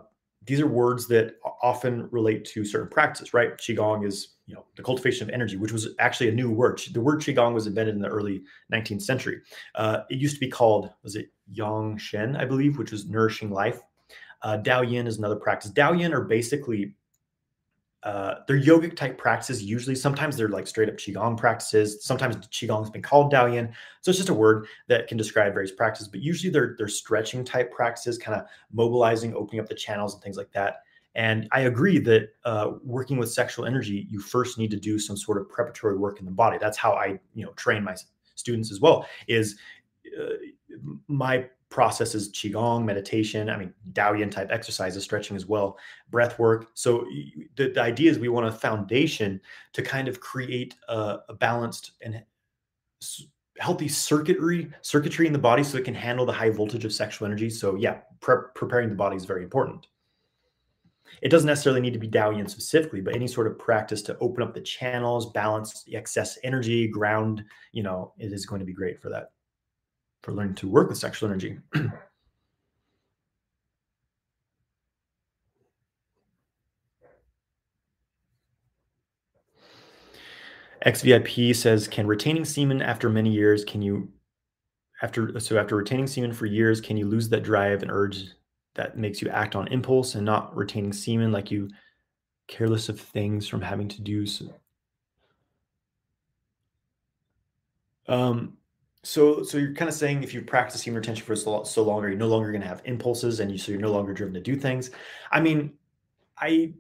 these are words that often relate to certain practices, right? Qigong is, you know, the cultivation of energy, which was actually a new word. The word Qigong was invented in the early 19th century. Uh, it used to be called, was it Yang Sheng, I believe, which is nourishing life. Uh, Dao Yin is another practice. Dao Yin are basically uh, they're yogic type practices. Usually, sometimes they're like straight up qigong practices. Sometimes qigong has been called Dao Yin, so it's just a word that can describe various practices. But usually, they're they're stretching type practices, kind of mobilizing, opening up the channels and things like that. And I agree that uh, working with sexual energy, you first need to do some sort of preparatory work in the body. That's how I, you know, train my students as well. Is uh, my process is qigong meditation i mean Yin type exercises stretching as well breath work. So the, the idea is we want a foundation to kind of create a, a balanced and healthy circuitry circuitry in the body so it can handle the high voltage of sexual energy. So yeah pre preparing the body is very important. It doesn't necessarily need to be Yin specifically, but any sort of practice to open up the channels, balance the excess energy, ground, you know, it is going to be great for that for learning to work with sexual energy. XVIP says, can retaining semen after many years, can you, after, so after retaining semen for years, can you lose that drive and urge that makes you act on impulse and not retaining semen, like you careless of things from having to do so. Um, so, so you're kind of saying if you practice semen retention for so, so long, you're no longer going to have impulses, and you so you're no longer driven to do things. I mean, I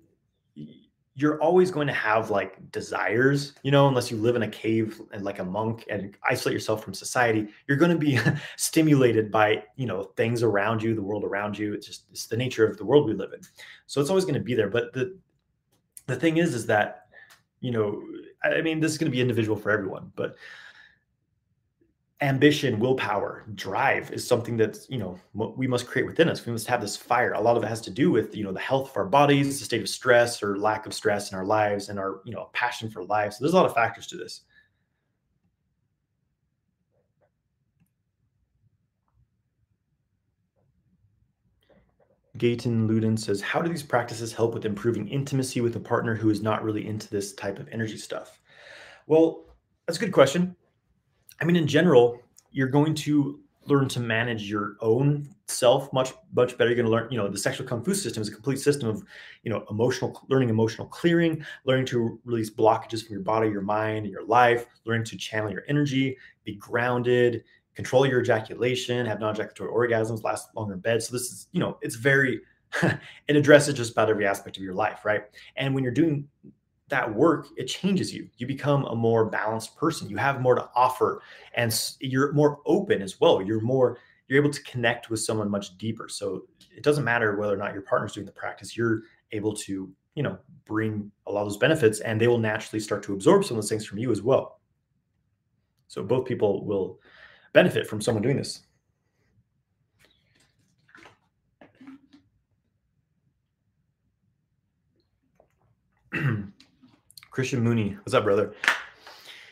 you're always going to have like desires, you know, unless you live in a cave and like a monk and isolate yourself from society, you're going to be stimulated by, you know, things around you, the world around you. It's just it's the nature of the world we live in. So it's always going to be there. But the the thing is, is that, you know, I mean, this is going to be individual for everyone, but ambition, willpower, drive is something that's, you know, we must create within us. We must have this fire. A lot of it has to do with, you know, the health of our bodies, the state of stress or lack of stress in our lives and our, you know, passion for life. So there's a lot of factors to this. Gayton Luden says, How do these practices help with improving intimacy with a partner who is not really into this type of energy stuff? Well, that's a good question. I mean, in general, you're going to learn to manage your own self much much better. You're going to learn you know the sexual kung fu system is a complete system of you know emotional learning emotional clearing learning to release blockages from your body your mind your life learning to channel your energy be grounded control your ejaculation have non-ejaculatory orgasms last longer in bed. So this is you know it's very it addresses just about every aspect of your life right? And when you're doing that work, it changes you. You become a more balanced person. You have more to offer and you're more open as well. You're more, you're able to connect with someone much deeper. So it doesn't matter whether or not your partner's doing the practice, you're able to, you know, bring a lot of those benefits and they will naturally start to absorb some of those things from you as well. So both people will benefit from someone doing this. Christian Mooney, what's up, brother?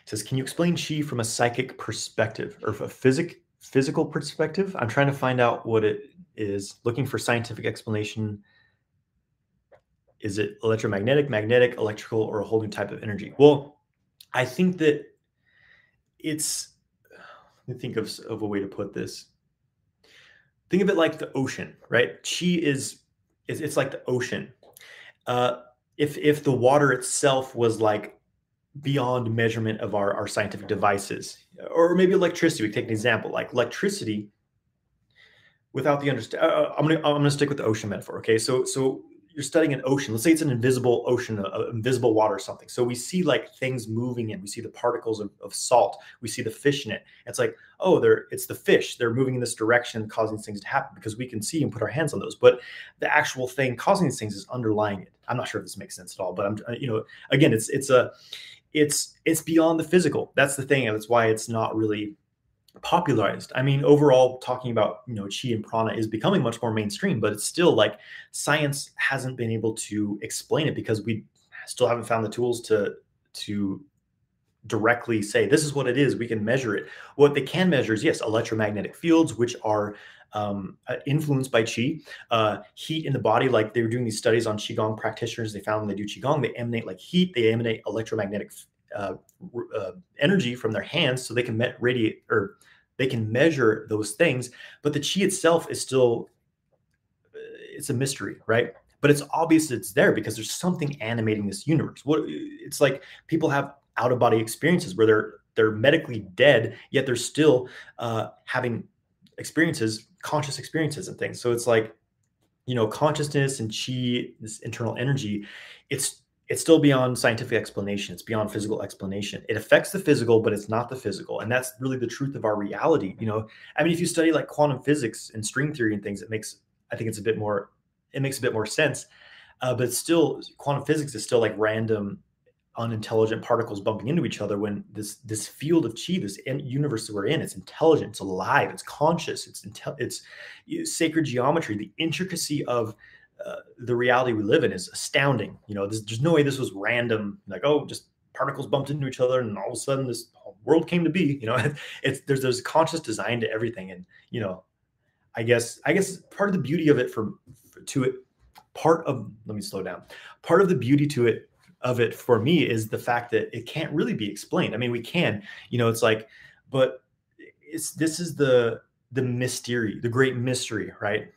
says, can you explain chi from a psychic perspective or a physic physical perspective? I'm trying to find out what it is. Looking for scientific explanation. Is it electromagnetic, magnetic, electrical, or a whole new type of energy? Well, I think that it's. Let me think of, of a way to put this. Think of it like the ocean, right? Chi is, is it's like the ocean. Uh, if if the water itself was like beyond measurement of our, our scientific devices or maybe electricity we take an example like electricity without the understand uh, uh, i'm gonna i'm gonna stick with the ocean metaphor okay? So so you're studying an ocean let's say it's an invisible ocean a, invisible water or something. So we see like things moving in. We see the particles of, of salt. We see the fish in it. It's like oh they're it's the fish. They're moving in this direction causing things to happen because we can see and put our hands on those. But the actual thing causing these things is underlying it. I'm not sure if this makes sense at all but i'm uh, you know again it's it's a it's it's beyond the physical. That's the thing and that's why it's not really popularized. I mean, overall, talking about you know chi and prana is becoming much more mainstream, but it's still like science hasn't been able to explain it because we still haven't found the tools to to directly say this is what it is. We can measure it. What they can measure is yes, electromagnetic fields, which are um, uh, influenced by qi, uh, heat in the body. Like they were doing these studies on qigong practitioners. They found when they do qigong, they emanate like heat. They emanate electromagnetic uh, uh, energy from their hands so they can radiate or they can measure those things but the chi itself is still uh, it's a mystery right? But it's obvious it's there because there's something animating this universe. What it's like people have out of body experiences where they're they're medically dead yet they're still uh, having experiences conscious experiences and things. So it's like you know consciousness and chi this internal energy it's it's still beyond scientific explanation. It's beyond physical explanation. It affects the physical, but it's not the physical. And that's really the truth of our reality. You know, I mean, if you study like quantum physics and string theory and things, it makes, I think it's a bit more, it makes a bit more sense. Uh, but still, quantum physics is still like random, unintelligent particles bumping into each other when this this field of chi, this universe that we're in, it's intelligent, it's alive, it's conscious, it's intel- it's sacred geometry, the intricacy of uh, the reality we live in is astounding. You know, there's, there's no way this was random. Like, oh, just particles bumped into each other, and all of a sudden this world came to be. You know, it's there's there's conscious design to everything, and you know, I guess I guess part of the beauty of it for, for to it, part of let me slow down. Part of the beauty to it of it for me is the fact that it can't really be explained. I mean, we can, you know, it's like, but it's this is the the mystery, the great mystery, right?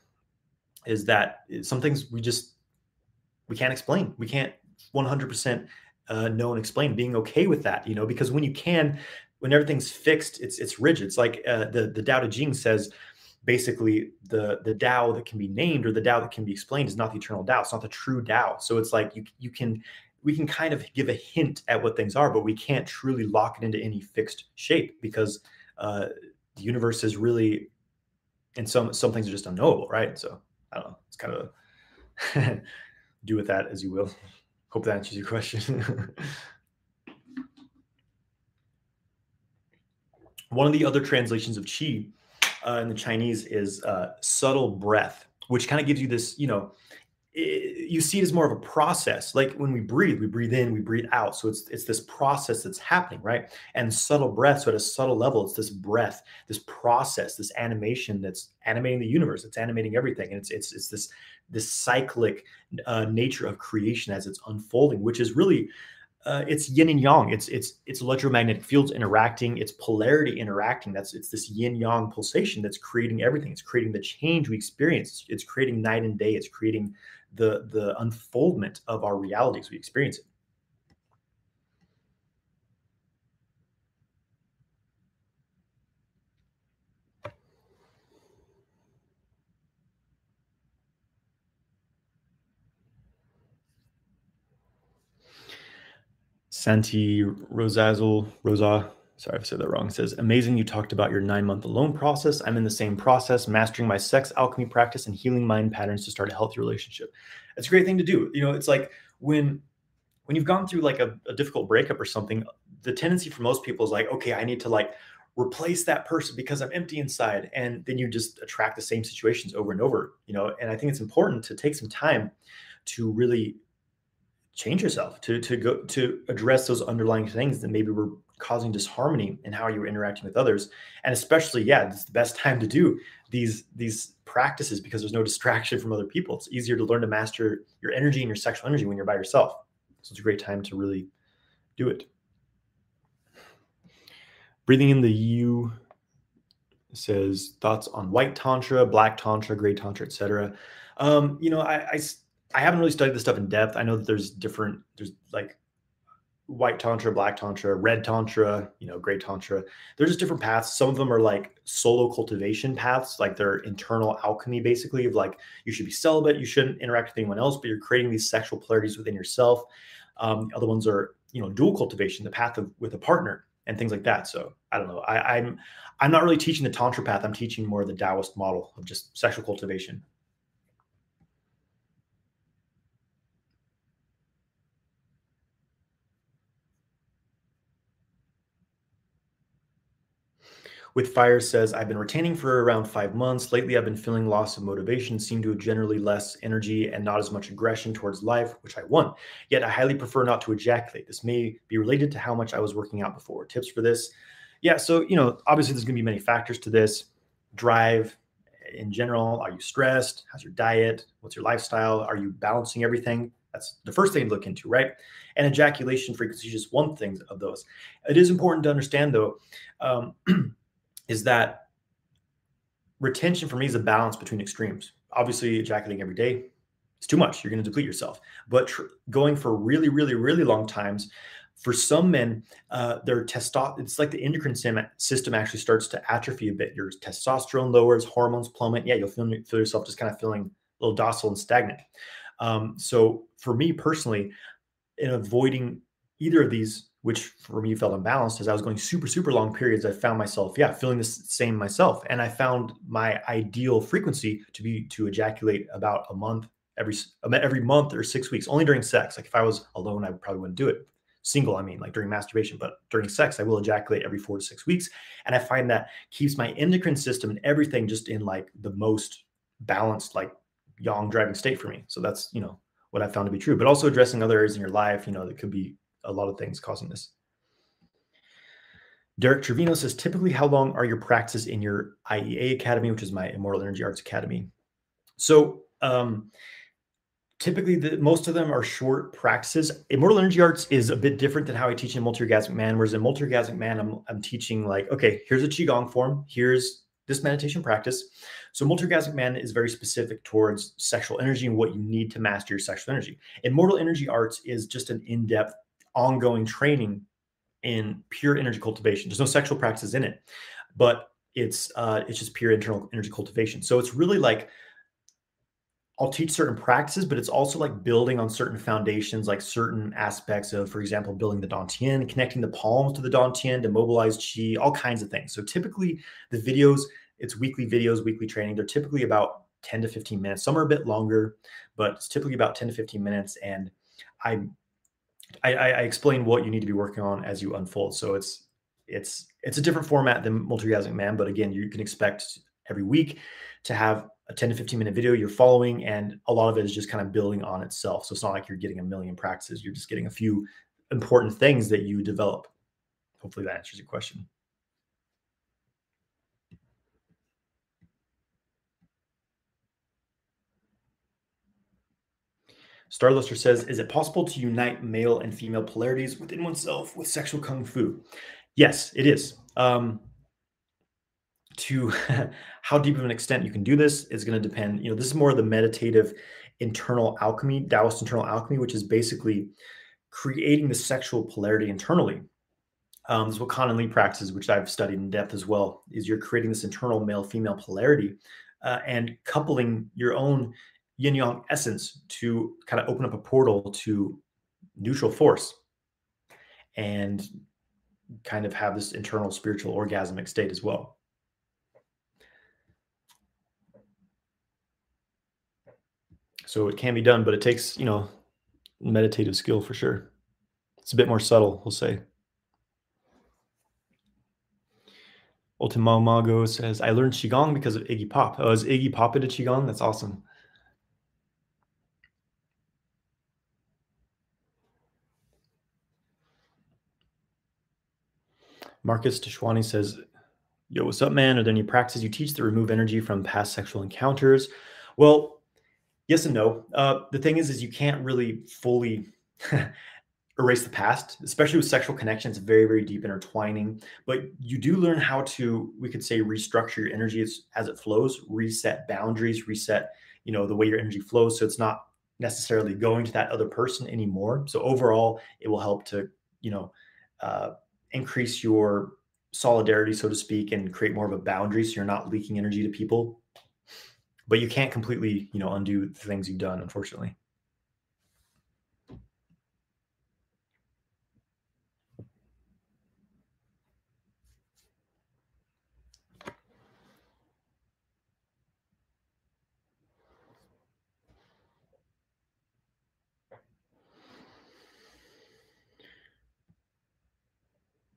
Is that some things we just we can't explain. We can't 100% uh, know and explain. Being okay with that, you know, because when you can, when everything's fixed, it's it's rigid. It's like uh, the the Tao Te Ching says, basically the the Tao that can be named or the Tao that can be explained is not the eternal Tao. It's not the true Tao. So it's like you you can we can kind of give a hint at what things are, but we can't truly lock it into any fixed shape because uh, the universe is really, and some some things are just unknowable, right? So Don't know. It's kind of do with that as you will. Hope that answers your question. One of the other translations of qi uh, in the Chinese is uh, subtle breath, which kind of gives you this, you know, it, you see it as more of a process. Like when we breathe, we breathe in, we breathe out. So it's it's this process that's happening, right? And subtle breath. So at a subtle level, it's this breath, this process, this animation that's animating the universe. It's animating everything, and it's it's it's this this cyclic uh, nature of creation as it's unfolding, which is really uh, it's yin and yang. It's it's it's electromagnetic fields interacting. It's polarity interacting. That's it's this yin yang pulsation that's creating everything. It's creating the change we experience. It's creating night and day. It's creating the the unfoldment of our realities we experience it. Santi Rosazel Rosa, sorry if I said that wrong, says, Amazing you talked about your nine month alone process. I'm in the same process, mastering my sex alchemy practice and healing mind patterns to start a healthy relationship. It's a great thing to do. You know, it's like when when you've gone through like a, a difficult breakup or something, the tendency for most people is like, okay, I need to like replace that person because I'm empty inside. And then you just attract the same situations over and over, you know. And I think it's important to take some time to really change yourself to to go to address those underlying things that maybe were causing disharmony in how you're interacting with others. And especially yeah it's the best time to do these these practices because there's no distraction from other people. It's easier to learn to master your energy and your sexual energy when you're by yourself. So it's a great time to really do it. Breathing in the u says thoughts on white tantra black tantra gray tantra etc um, you know I, I I haven't really studied this stuff in depth. I know that there's different, there's like white tantra, black tantra, red tantra, you know, gray tantra. They're just different paths. Some of them are like solo cultivation paths, like they're internal alchemy, basically, of like you should be celibate, you shouldn't interact with anyone else, but you're creating these sexual polarities within yourself. Um, other ones are, you know, dual cultivation, the path of with a partner and things like that. So I don't know. I, I'm I'm not really teaching the tantra path. I'm teaching more of the Taoist model of just sexual cultivation. With Fire says, I've been retaining for around five months. Lately, I've been feeling loss of motivation, seem to have generally less energy and not as much aggression towards life, which I want. Yet I highly prefer not to ejaculate. This may be related to how much I was working out before. Tips for this? Yeah, so, you know, obviously there's going to be many factors to this. Drive in general. Are you stressed? How's your diet? What's your lifestyle? Are you balancing everything? That's the first thing to look into, right? And ejaculation frequency is just one thing of those. It is important to understand, though, um, is that retention for me is a balance between extremes. Obviously, ejaculating every day, it's too much. You're going to deplete yourself. But tr- going for really, really, really long times, for some men, uh, their testosterone, it's like the endocrine system actually starts to atrophy a bit. Your testosterone lowers, hormones plummet. Yeah, you'll feel, feel yourself just kind of feeling a little docile and stagnant. Um, so for me personally, in avoiding either of these which for me felt imbalanced as I was going super, super long periods. I found myself, yeah, feeling the same myself. And I found my ideal frequency to be to ejaculate about a month every every month or six weeks, only during sex. Like if I was alone, I probably wouldn't do it. Single, I mean, like during masturbation, but during sex, I will ejaculate every four to six weeks. And I find that keeps my endocrine system and everything just in like the most balanced, like yang driving state for me. So that's, you know, what I found to be true, but also addressing other areas in your life, you know, that could be a lot of things causing this. Derek Trevino says, typically, how long are your practices in your IEA Academy, which is my Immortal Energy Arts Academy? So, um, typically, the, most of them are short practices. Immortal Energy Arts is a bit different than how I teach in Multi-Orgasmic Man, whereas in Multi-Orgasmic Man, I'm, I'm teaching like, okay, here's a Qigong form, here's this meditation practice. So, multi-orgasmic man is very specific towards sexual energy and what you need to master your sexual energy. Immortal Energy Arts is just an in-depth, ongoing training in pure energy cultivation. There's no sexual practices in it, but it's uh, it's just pure internal energy cultivation. So it's really like I'll teach certain practices, but it's also like building on certain foundations, like certain aspects of, for example, building the Dantian, connecting the palms to the Dantian to mobilize chi, all kinds of things. So typically the videos, it's weekly videos, weekly training. They're typically about 10 to 15 minutes. Some are a bit longer, but it's typically about 10 to 15 minutes. And I, I, I explain what you need to be working on as you unfold. So it's, it's, it's a different format than multi-orgasmic man, but again, you can expect every week to have a 10 to 15 minute video you're following and a lot of it is just kind of building on itself. So it's not like you're getting a million practices you're just getting a few important things that you develop. Hopefully that answers your question Starluster says, is it possible to unite male and female polarities within oneself with sexual kung fu? Yes, it is. Um, to how deep of an extent you can do this is going to depend. You know, this is more of the meditative internal alchemy, Taoist internal alchemy, which is basically creating the sexual polarity internally. Um, this is what Kan Li practices, which I've studied in depth as well. Is you're creating this internal male-female polarity uh, and coupling your own yin yang essence to kind of open up a portal to neutral force and kind of have this internal spiritual orgasmic state as well. So it can be done, but it takes, you know, meditative skill for sure. It's a bit more subtle, we'll say. Ultimo Mago says, I learned Qigong because of Iggy Pop. Oh, is Iggy Pop into Qigong? That's awesome. Marcus Tishwani says, Yo, what's up, man? Are there any practices you teach that remove energy from past sexual encounters? Well, yes and no. Uh, the thing is, is you can't really fully erase the past, especially with sexual connections, very, very deep intertwining. But you do learn how to, we could say, restructure your energy as, as it flows, reset boundaries, reset, you know, the way your energy flows. So it's not necessarily going to that other person anymore. So overall, it will help to, you know, uh, increase your solidarity, so to speak, and create more of a boundary. So you're not leaking energy to people but you can't completely, you know, undo the things you've done, unfortunately.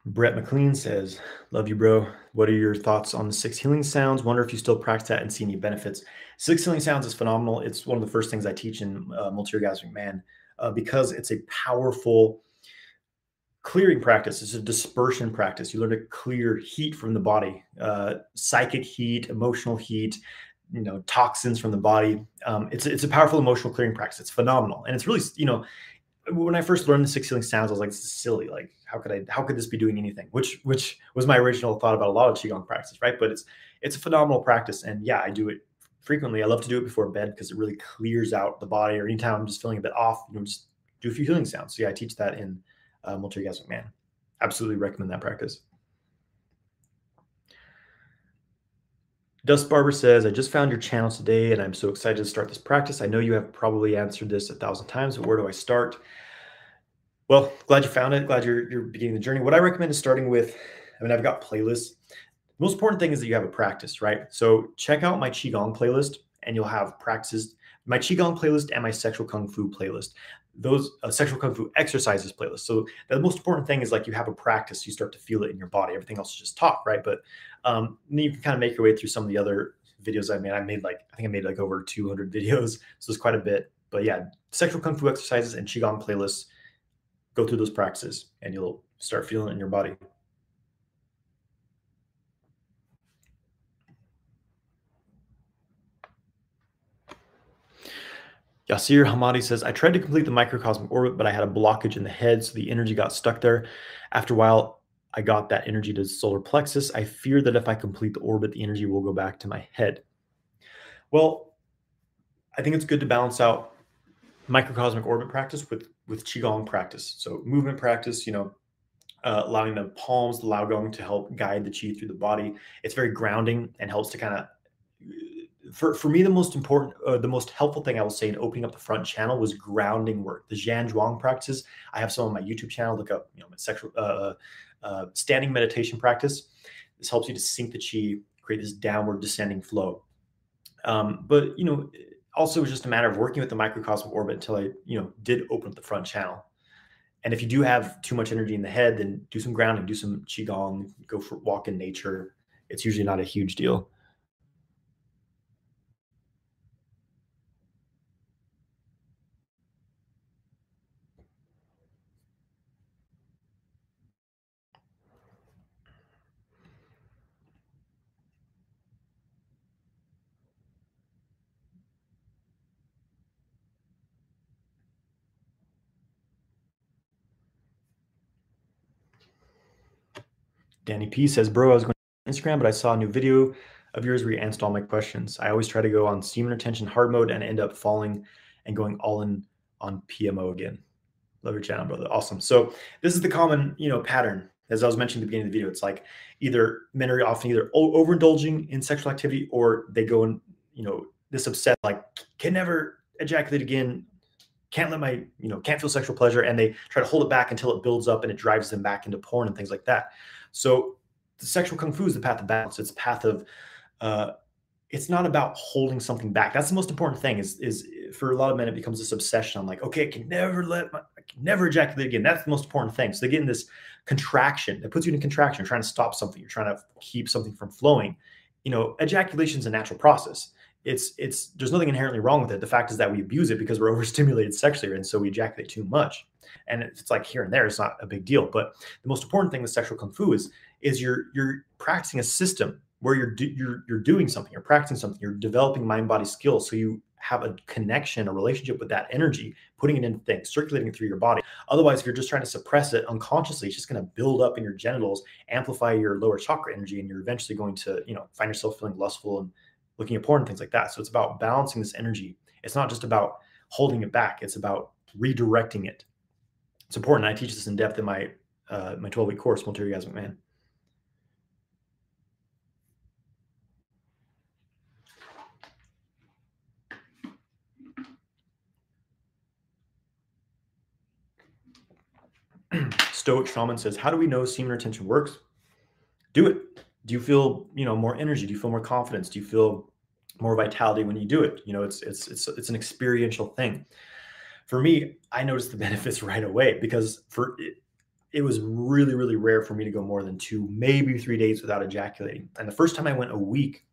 Brett McLean says, Love you, bro. What are your thoughts on the six healing sounds? Wonder if you still practice that and see any benefits. Six healing sounds is phenomenal. It's one of the first things I teach in uh, multi orgasmic man uh, because it's a powerful clearing practice. It's a dispersion practice. You learn to clear heat from the body, uh, psychic heat, emotional heat, you know, toxins from the body. Um, it's it's a powerful emotional clearing practice. It's phenomenal, and it's really you know when I first learned the six healing sounds, I was like, this is silly. Like, how could I, how could this be doing anything? Which, which was my original thought about a lot of Qigong practice, right? But it's, it's a phenomenal practice. And yeah, I do it frequently. I love to do it before bed because it really clears out the body or anytime I'm just feeling a bit off, you know, just do a few healing sounds. So yeah, I teach that in uh, Multi-Orgasmic Man. Absolutely recommend that practice. Dust Barber says, I just found your channel today and I'm so excited to start this practice. I know you have probably answered this a thousand times, but where do I start? Well, glad you found it. Glad you're, you're beginning the journey. What I recommend is starting with, I mean, I've got playlists. The most important thing is that you have a practice, right? So check out my Qigong playlist and you'll have practices, my Qigong playlist and my sexual Kung Fu playlist those uh, sexual kung fu exercises playlist. So the most important thing is like you have a practice, you start to feel it in your body. Everything else is just talk, right? But um, you can kind of make your way through some of the other videos I made. I made like I think I made like over 200 videos, so it's quite a bit. But yeah, sexual kung fu exercises and qigong playlists. Go through those practices, and you'll start feeling it in your body. Yasir Hamadi says, I tried to complete the microcosmic orbit, but I had a blockage in the head, so the energy got stuck there. After a while, I got that energy to the solar plexus. I fear that if I complete the orbit, the energy will go back to my head. Well, I think it's good to balance out microcosmic orbit practice with with qigong practice. So movement practice, you know, uh, allowing the palms, the laogong to help guide the qi through the body. It's very grounding and helps to kind of for, for me, the most important, uh, the most helpful thing I will say in opening up the front channel was grounding work. The Zhan Zhuang practices. I have some on my YouTube channel. Look up, you know, my sexual uh, uh, standing meditation practice. This helps you to sink the chi, create this downward descending flow. Um, but you know, also it was just a matter of working with the microcosmic orbit until I, you know, did open up the front channel. And if you do have too much energy in the head, then do some grounding, do some qigong, go for walk in nature. It's usually not a huge deal. Danny P says, Bro, I was going to Instagram, but I saw a new video of yours where you answered all my questions. I always try to go on semen retention hard mode and end up falling and going all in on PMO again. Love your channel, brother. Awesome. So this is the common, you know, pattern. As I was mentioning at the beginning of the video, it's like either men are often either overindulging in sexual activity or they go and, you know, this upset, like can never ejaculate again, can't let my, you know, can't feel sexual pleasure. And they try to hold it back until it builds up and it drives them back into porn and things like that. So the sexual kung fu is the path of balance. It's path of uh, it's not about holding something back. That's the most important thing. Is is for a lot of men, it becomes this obsession. I'm like, okay, I can never let my, I can never ejaculate again. That's the most important thing. So they get in this contraction that puts you in a contraction. You're trying to stop something. You're trying to keep something from flowing. You know, ejaculation is a natural process. It's it's there's nothing inherently wrong with it. The fact is that we abuse it because we're overstimulated sexually, and so we ejaculate too much. And it's like here and there it's not a big deal. But the most important thing with sexual kung fu is is you're you're practicing a system where you're do, you're you're doing something you're practicing something you're developing mind body skills so you have a connection a relationship with that energy putting it in things circulating through your body. Otherwise if you're just trying to suppress it unconsciously it's just going to build up in your genitals amplify your lower chakra energy and you're eventually going to you know find yourself feeling lustful and looking at porn and things like that so it's about balancing this energy it's not just about holding it back it's about redirecting it it's important. I teach this in depth in my uh, my 12 week course, Multi-Orgasmic Man. Stoic Shaman says, "How do we know semen retention works? Do it. Do you feel you know more energy? Do you feel more confidence? Do you feel more vitality when you do it? You know, it's it's it's it's an experiential thing for me, I noticed the benefits right away because for it, it was really, really rare for me to go more than two, maybe three days without ejaculating. And the first time I went a week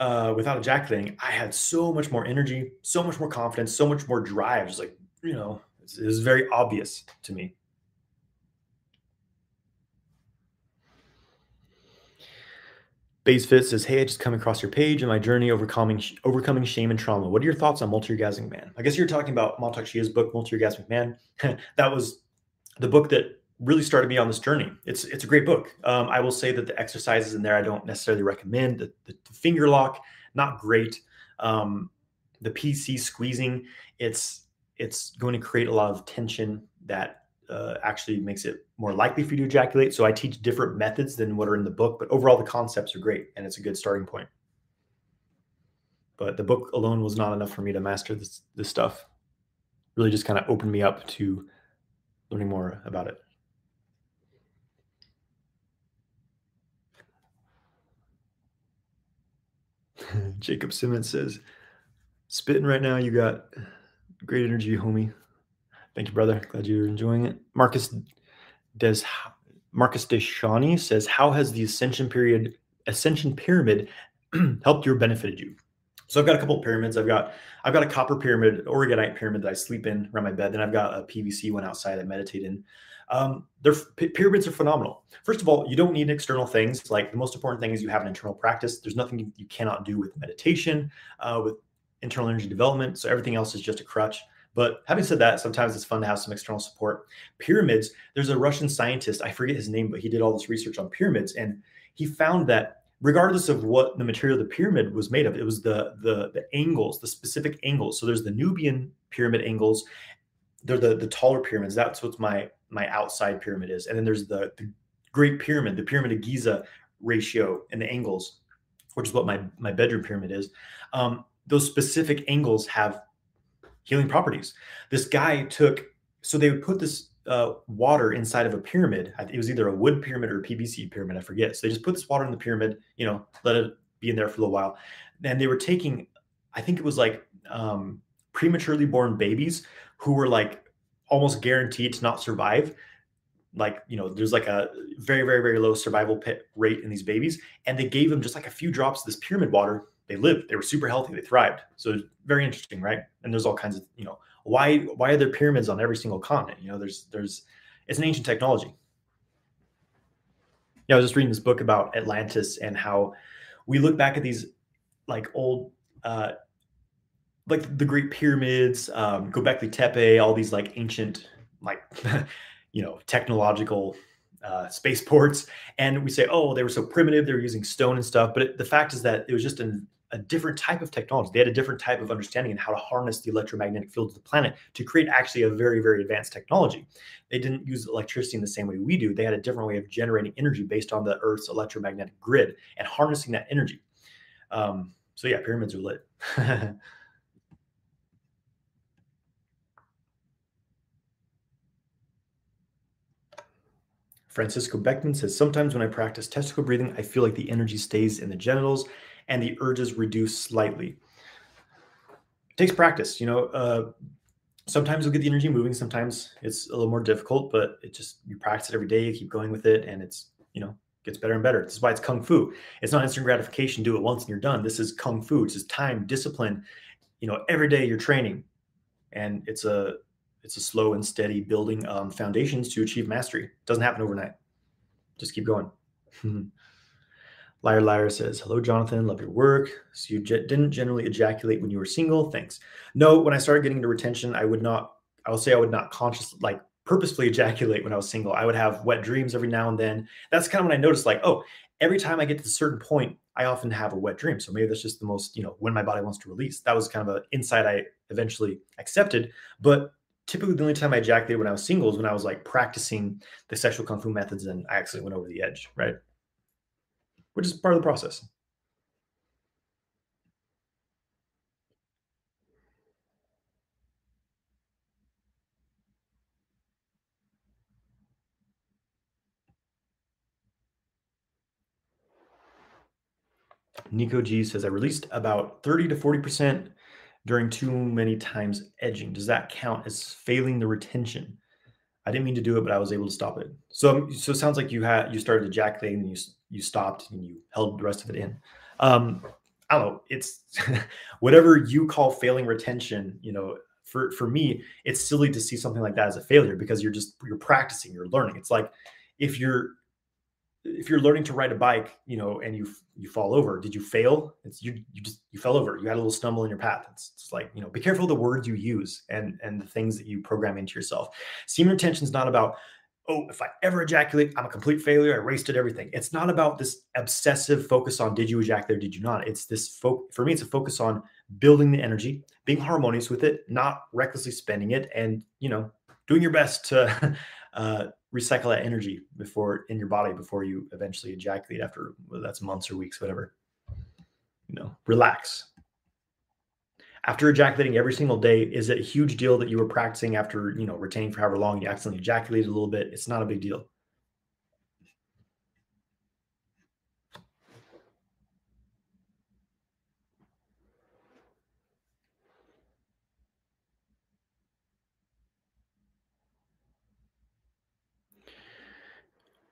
uh, without ejaculating, I had so much more energy, so much more confidence, so much more drive. Just like, you know, it was very obvious to me. Base Fit says, "Hey, I just come across your page and my journey overcoming overcoming shame and trauma. What are your thoughts on Multi-Orgasmic Man?" I guess you're talking about Mantak Chia's book, Multi-Orgasmic Man. that was the book that really started me on this journey. It's it's a great book. Um, I will say that the exercises in there I don't necessarily recommend. The, the, the finger lock, not great. Um, the PC squeezing, it's it's going to create a lot of tension that uh, actually makes it more likely for you to ejaculate. So I teach different methods than what are in the book, but overall the concepts are great and it's a good starting point. But the book alone was not enough for me to master this this stuff. Really just kind of opened me up to learning more about it. Jacob Simmons says, spitting right now, you got great energy, homie. Thank you, brother. Glad you're enjoying it. Marcus Des Marcus Deshani says, "How has the ascension period ascension pyramid helped you or benefited you?" So I've got a couple of pyramids. I've got I've got a copper pyramid, orgonite pyramid that I sleep in around my bed. Then I've got a PVC one outside I meditate in. Um, their pyramids are phenomenal. First of all, you don't need external things. Like the most important thing is you have an internal practice. There's nothing you, you cannot do with meditation, uh, with internal energy development. So everything else is just a crutch. But having said that, sometimes it's fun to have some external support. Pyramids, there's a Russian scientist, I forget his name, but he did all this research on pyramids and he found that regardless of what the material the pyramid was made of, it was the the the angles, the specific angles. So there's the Nubian pyramid angles, they're the the taller pyramids. That's what my my outside pyramid is. And then there's the, the Great Pyramid, the Pyramid of Giza ratio and the angles, which is what my my bedroom pyramid is. Um, those specific angles have healing properties. This guy took so they would put this uh, water inside of a pyramid. It was either a wood pyramid or a PVC pyramid. I forget. So they just put this water in the pyramid. You know, let it be in there for a little while. And they were taking, I think it was like um, prematurely born babies who were like almost guaranteed to not survive like you know there's like a very very very low survival rate in these babies and they gave them just like a few drops of this pyramid water they lived they were super healthy they thrived. So very interesting right? And there's all kinds of you know why why are there pyramids on every single continent? You know there's there's it's an ancient technology. Yeah i was just reading this book about atlantis and how we look back at these like old uh like the great pyramids um gobekli tepe all these like ancient like you know technological uh, spaceports. And we say oh they were so primitive they were using stone and stuff. But it, the fact is that it was just an, a different type of technology. They had a different type of understanding and how to harness the electromagnetic field of the planet to create actually a very very advanced technology. They didn't use electricity in the same way we do. They had a different way of generating energy based on the earth's electromagnetic grid and harnessing that energy. Um, so yeah pyramids are lit. Francisco Beckman says, Sometimes when I practice testicle breathing, I feel like the energy stays in the genitals and the urges reduce slightly. It takes practice, you know. Uh, sometimes you'll get the energy moving, sometimes it's a little more difficult, but it just, you practice it every day, you keep going with it, and it's, you know, gets better and better. This is why it's kung fu. It's not instant gratification, do it once and you're done. This is kung fu. It's just time, discipline. You know, every day you're training. And it's a it's a slow and steady building um, foundations to achieve mastery. It doesn't happen overnight. Just keep going. Liar Liar says, Hello, Jonathan. Love your work. So you didn't generally ejaculate when you were single. Thanks. No, when I started getting into retention, I would not, I will say I would not consciously, like purposefully ejaculate when I was single. I would have wet dreams every now and then. That's kind of when I noticed, like, oh, every time I get to a certain point, I often have a wet dream. So maybe that's just the most, you know, when my body wants to release. That was kind of an insight I eventually accepted. But typically the only time I ejaculated when I was single is when I was like practicing the sexual kung fu methods and I actually went over the edge, right? Which is part of the process. Nico G says I released about 30 to 40% during too many times edging. Does that count as failing the retention? I didn't mean to do it, but I was able to stop it. So, so it sounds like you had you started ejaculating and you you stopped and you held the rest of it in. Um, I don't know. It's whatever you call failing retention. You know, for for me, it's silly to see something like that as a failure because you're just you're practicing, you're learning. It's like if you're if you're learning to ride a bike, you know, and you you fall over, did you fail? It's you you just you fell over. You had a little stumble in your path. It's, it's like you know, be careful the words you use and and the things that you program into yourself. Semen retention is not about oh, if I ever ejaculate, I'm a complete failure. I wasted everything. It's not about this obsessive focus on did you ejaculate or did you not. It's this fo- for me. It's a focus on building the energy, being harmonious with it, not recklessly spending it, and you know, doing your best to. Uh, recycle that energy before in your body before you eventually ejaculate after that's months or weeks whatever you know relax after ejaculating every single day is it a huge deal that you were practicing after you know retaining for however long? You accidentally ejaculated a little bit. It's not a big deal.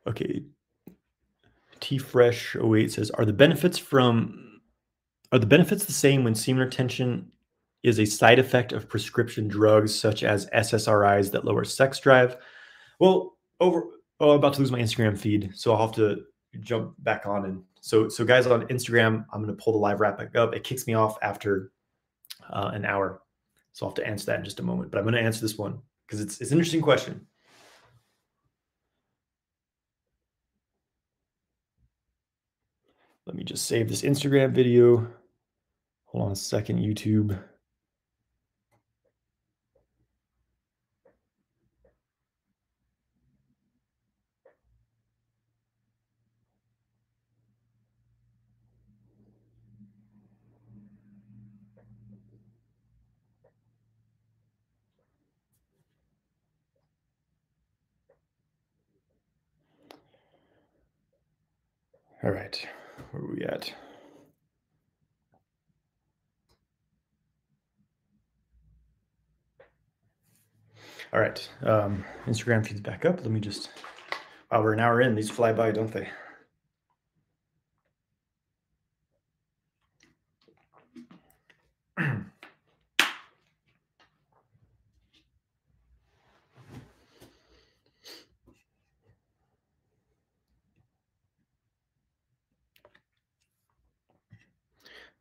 Okay. T Fresh 08 says, are the benefits from are the benefits the same when semen retention is a side effect of prescription drugs such as SSRIs that lower sex drive? Well, over oh, I'm about to lose my Instagram feed, so I'll have to jump back on and so so guys on Instagram, I'm gonna pull the live wrap back up. It kicks me off after uh, an hour. So I'll have to answer that in just a moment. But I'm to answer this one because it's it's an interesting question. Let me just save this Instagram video. Hold on a second, YouTube. All right, where are we at? All right, um, Instagram feeds back up. Let me just, wow, we're an hour in. These fly by, don't they?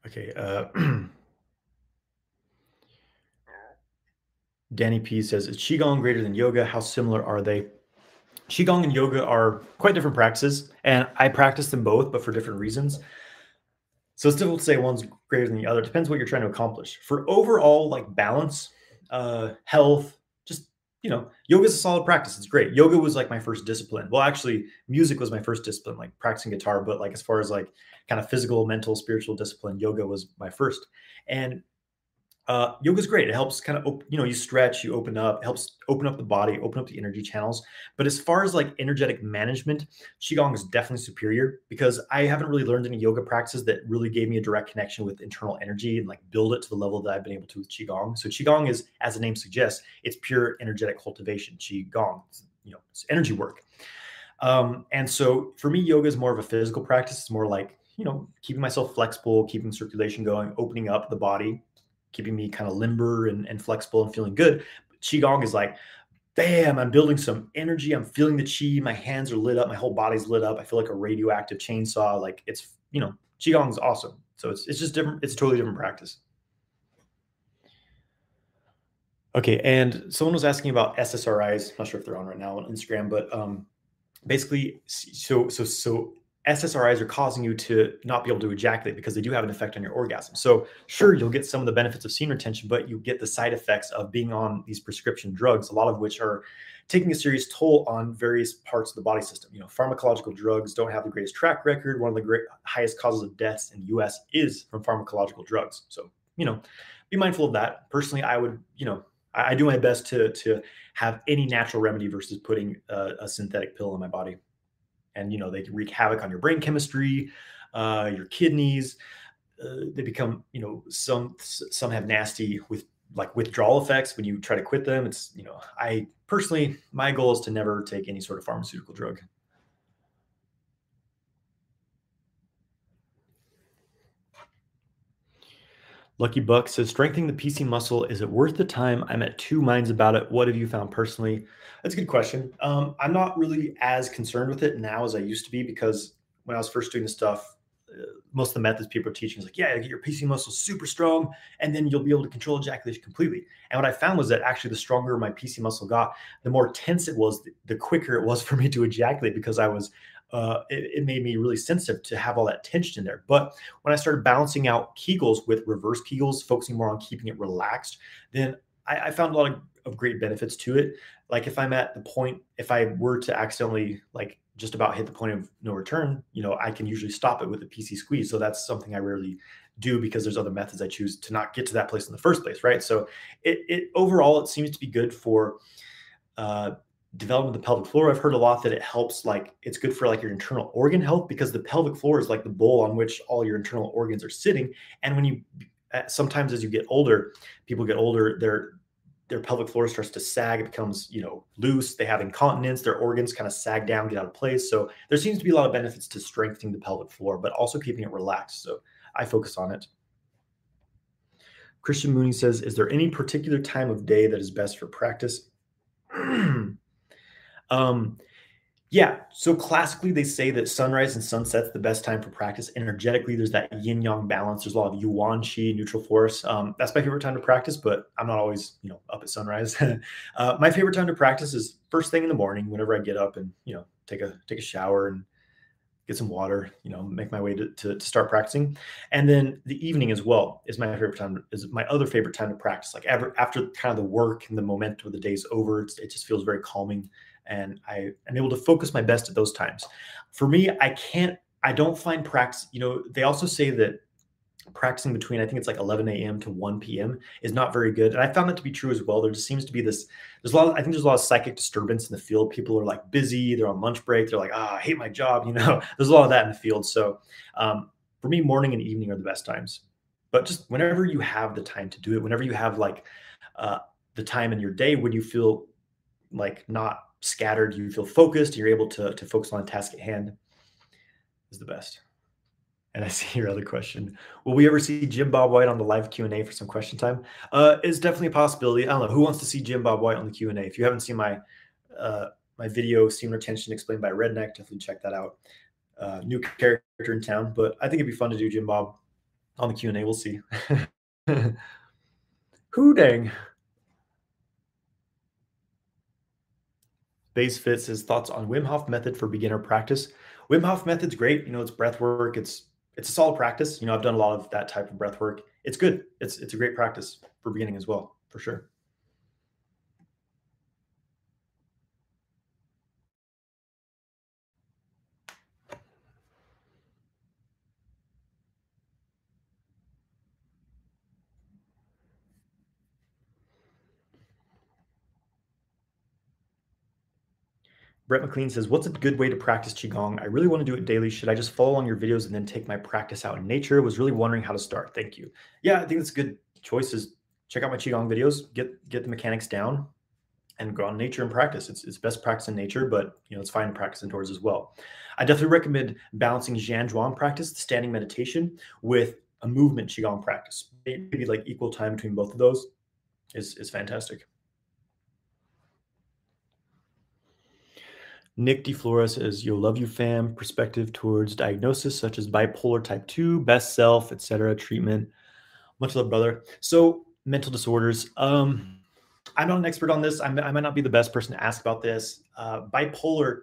okay, uh, Danny P says, Is Qigong greater than yoga? How similar are they? Qigong and yoga are quite different practices, and I practice them both, but for different reasons. So it's difficult to say one's greater than the other. It depends what you're trying to accomplish. For overall like balance, uh, health, just you know, yoga is a solid practice. It's great. Yoga was like my first discipline. Well, actually, music was my first discipline, like practicing guitar. But like as far as like kind of physical, mental, spiritual discipline, yoga was my first. And uh, yoga is great. It helps kind of, op- you know, you stretch, you open up, helps open up the body, open up the energy channels. But as far as like energetic management, Qigong is definitely superior because I haven't really learned any yoga practices that really gave me a direct connection with internal energy and like build it to the level that I've been able to with Qigong. So Qigong is, as the name suggests, it's pure energetic cultivation. Qigong, you know, it's energy work. Um, and so for me, yoga is more of a physical practice. It's more like, you know, keeping myself flexible, keeping circulation going, opening up the body, keeping me kind of limber and, and flexible and feeling good. Qigong is like, bam, I'm building some energy. I'm feeling the Qi. My hands are lit up. My whole body's lit up. I feel like a radioactive chainsaw. Like it's, you know, Qigong is awesome. So it's, it's just different. It's a totally different practice. Okay. And someone was asking about SSRIs. Not sure if they're on right now on Instagram, but um, basically, so, so, so SSRIs are causing you to not be able to ejaculate because they do have an effect on your orgasm. So, sure, you'll get some of the benefits of semen retention, but you get the side effects of being on these prescription drugs, a lot of which are taking a serious toll on various parts of the body system. You know, pharmacological drugs don't have the greatest track record. One of the great highest causes of deaths in the US is from pharmacological drugs. So, you know, be mindful of that. Personally, I would, you know, I, I do my best to to have any natural remedy versus putting a, a synthetic pill in my body and you know they can wreak havoc on your brain chemistry uh, your kidneys uh, they become you know some some have nasty with like withdrawal effects when you try to quit them it's you know i personally my goal is to never take any sort of pharmaceutical drug Lucky Buck says, strengthening the PC muscle, is it worth the time? I'm at two minds about it. What have you found personally? That's a good question. Um, I'm not really as concerned with it now as I used to be because when I was first doing the stuff, uh, most of the methods people are teaching is like, yeah, get your PC muscles super strong, and then you'll be able to control ejaculation completely. And what I found was that actually, the stronger my PC muscle got, the more tense it was, the quicker it was for me to ejaculate because I was uh, it, it, made me really sensitive to have all that tension in there. But when I started balancing out Kegels with reverse Kegels, focusing more on keeping it relaxed, then I, I found a lot of, of, great benefits to it. Like if I'm at the point, if I were to accidentally like just about hit the point of no return, you know, I can usually stop it with a PC squeeze. So that's something I rarely do because there's other methods I choose to not get to that place in the first place, right? So it, it overall it seems to be good for uh, development of the pelvic floor i've heard a lot that it helps like it's good for like your internal organ health because the pelvic floor is like the bowl on which all your internal organs are sitting and when you uh, sometimes as you get older people get older their their pelvic floor starts to sag it becomes you know loose they have incontinence their organs kind of sag down get out of place. So there seems to be a lot of benefits to strengthening the pelvic floor but also keeping it relaxed. So i focus on it. Christian mooney says is there any particular time of day that is best for practice? Um, Yeah. So classically, they say that sunrise and sunset's the best time for practice. Energetically, there's that yin yang balance. There's a lot of yuan qi, neutral force. Um, that's my favorite time to practice, but I'm not always, you know, up at sunrise. uh, my favorite time to practice is first thing in the morning, whenever I get up and you know take a take a shower and get some water, you know, make my way to, to, to, start practicing. And then the evening as well is my favorite time, is my other favorite time to practice. Like ever, after kind of the work and the momentum of the day's over, it just feels very calming and I am able to focus my best at those times. For me, I can't, I don't find practice, you know, they also say that practicing between I think it's like 11 a.m. to 1 p.m. is not very good. And I found that to be true as well. There just seems to be this there's a lot of, I think there's a lot of psychic disturbance in the field. People are like busy, they're on lunch break, they're like, ah, oh, I hate my job, you know. there's a lot of that in the field. So um, for me, morning and evening are the best times. But just whenever you have the time to do it, whenever you have like uh, the time in your day when you feel like not scattered, you feel focused, you're able to, to focus on a task at hand is the best. And I see your other question. Will we ever see Jim Bob White on the live Q&A for some question time? Uh, it's definitely a possibility. I don't know. Who wants to see Jim Bob White on the Q&A? If you haven't seen my uh, my video, Semen Retention Explained by Redneck, definitely check that out. Uh, new character in town, but I think it'd be fun to do Jim Bob on the Q&A. We'll see. Who dang. Base Fits his thoughts on Wim Hof method for beginner practice. Wim Hof method's great. You know, it's breath work. It's it's a solid practice. You know, I've done a lot of that type of breath work. It's good. It's it's a great practice for beginning as well, for sure. Brett McLean says, What's a good way to practice Qigong? I really want to do it daily. Should I just follow on your videos and then take my practice out in nature? Was really wondering how to start. Thank you. Yeah, I think it's a good choice is check out my Qigong videos, get get the mechanics down and go on nature and practice. It's, it's best practice in nature, but you know, it's fine to practice indoors as well. I definitely recommend balancing Zhan Zhuang practice, the standing meditation, with a movement Qigong practice. Maybe like equal time between both of those is, is fantastic. Nick DeFlora says, Yo, love you, fam. Perspective towards diagnosis such as bipolar type 2, best self, etc. treatment. Much love, brother. So, mental disorders. Um, I'm not an expert on this. I'm, i might not be the best person to ask about this. Uh, bipolar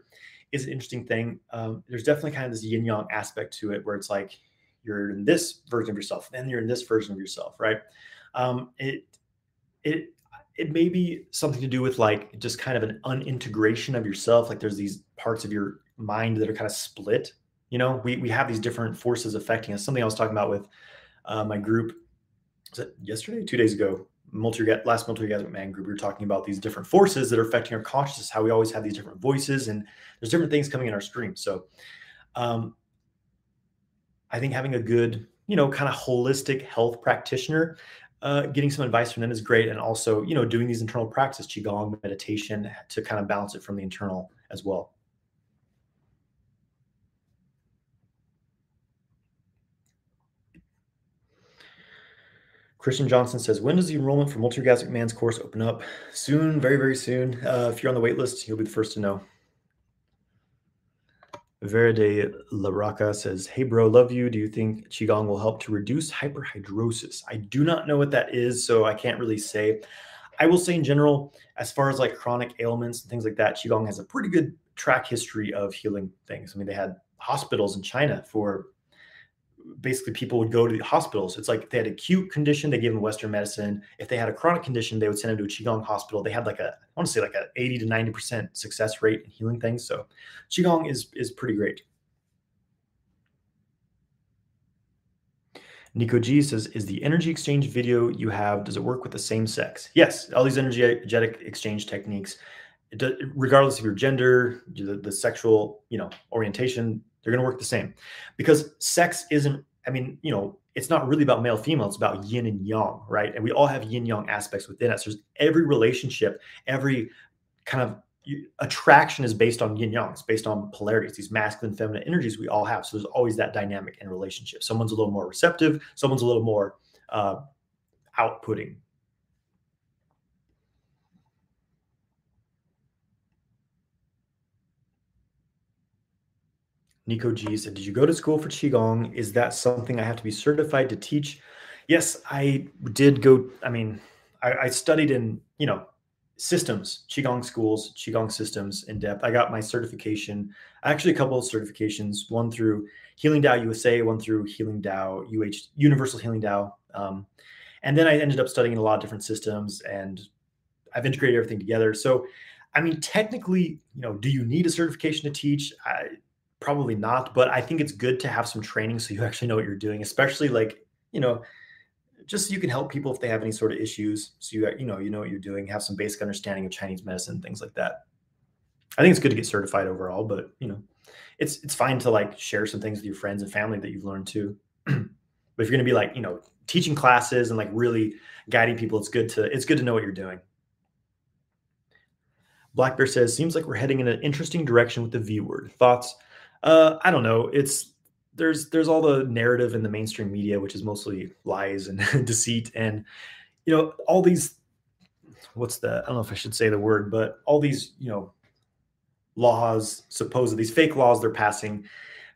is an interesting thing. Um, there's definitely kind of this yin yang aspect to it where it's like you're in this version of yourself, then you're in this version of yourself, right? Um, it, it, it may be something to do with like just kind of an unintegration of yourself. Like there's these parts of your mind that are kind of split. You know, we we have these different forces affecting us. Something I was talking about with uh, my group. Yesterday? Two days ago? Multi last multi man group. We were talking about these different forces that are affecting our consciousness. How we always have these different voices, and there's different things coming in our stream. So, um, I think having a good, you know, kind of holistic health practitioner uh, getting some advice from them is great. And also, you know, doing these internal practices, Qigong, meditation to kind of balance it from the internal as well. Christian Johnson says, when does the enrollment for Multi-Orgasmic Man's course open up? Soon, very, very soon. Uh, if you're on the wait list, you'll be the first to know. Verde La Roca says, Hey, bro, love you. Do you think Qigong will help to reduce hyperhidrosis? I do not know what that is, so I can't really say. I will say, in general, as far as like chronic ailments and things like that, Qigong has a pretty good track history of healing things. I mean, they had hospitals in China for basically people would go to the hospitals. It's like if they had acute condition, they gave them Western medicine. If they had a chronic condition, they would send them to a Qigong hospital. They had like a, I want to say like a 80 to 90% success rate in healing things. So Qigong is, is pretty great. Nico G says, is the energy exchange video you have, does it work with the same sex? Yes, all these energetic exchange techniques, does, regardless of your gender, the, the sexual, you know, orientation, they're going to work the same because sex isn't, I mean, you know, it's not really about male female, it's about yin and yang, right? And we all have yin yang aspects within us. There's every relationship, every kind of attraction is based on yin yang. It's based on polarities, these masculine, feminine energies we all have. So there's always that dynamic in relationship. Someone's a little more receptive, someone's a little more uh, outputting, Nico G said, Did you go to school for Qigong? Is that something I have to be certified to teach? Yes, I did go. I mean, I, I studied in, you know, systems, Qigong schools, Qigong systems in depth. I got my certification, actually, a couple of certifications, one through Healing Dao USA, one through Healing Dao UH, Universal Healing Dao. Um, and then I ended up studying a lot of different systems and I've integrated everything together. So, I mean, technically, you know, do you need a certification to teach? I, probably not, but I think it's good to have some training so you actually know what you're doing, especially like, you know, just so you can help people if they have any sort of issues. So you, you know, you know what you're doing, have some basic understanding of Chinese medicine, things like that. I think it's good to get certified overall, but you know, it's it's fine to like share some things with your friends and family that you've learned too. but if you're going to be like, you know, teaching classes and like really guiding people, it's good to it's good to know what you're doing. Black Bear says, seems like we're heading in an interesting direction with the V word. Thoughts? Uh, I don't know. It's there's there's all the narrative in the mainstream media, which is mostly lies and deceit, and you know all these. What's the? I don't know if I should say the word, but all these you know laws, supposed these fake laws they're passing.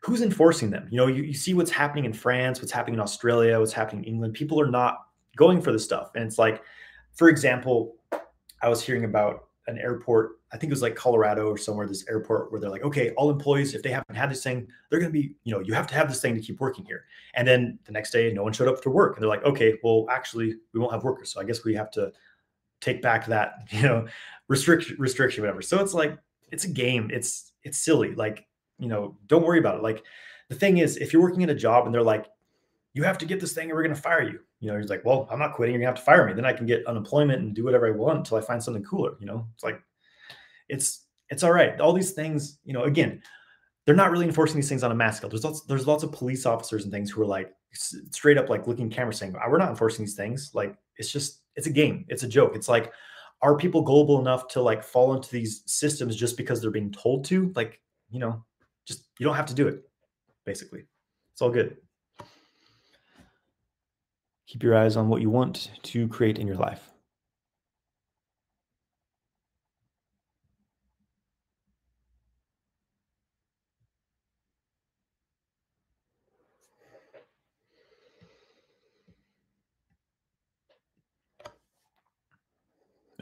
Who's enforcing them? You know, you, you see what's happening in France, what's happening in Australia, what's happening in England. People are not going for this stuff, and it's like, for example, I was hearing about an airport. I think it was like Colorado or somewhere. This airport where they're like, okay, all employees, if they haven't had this thing, they're going to be, you know, you have to have this thing to keep working here. And then the next day, no one showed up to work, and they're like, okay, well, actually, we won't have workers, so I guess we have to take back that, you know, restriction, restriction, whatever. So it's like it's a game. It's it's silly. Like you know, don't worry about it. Like the thing is, if you're working at a job and they're like, you have to get this thing or we're going to fire you. You know, he's like, well, I'm not quitting. You're going to have to fire me. Then I can get unemployment and do whatever I want until I find something cooler. You know, it's like, it's, it's all right. All these things, you know, again, they're not really enforcing these things on a mass scale. There's lots, there's lots of police officers and things who are like straight up like looking camera saying, we're not enforcing these things. Like, it's just, it's a game. It's a joke. It's like, are people gullible enough to like fall into these systems just because they're being told to? Like, you know, just, you don't have to do it, basically. It's all good. Keep your eyes on what you want to create in your life.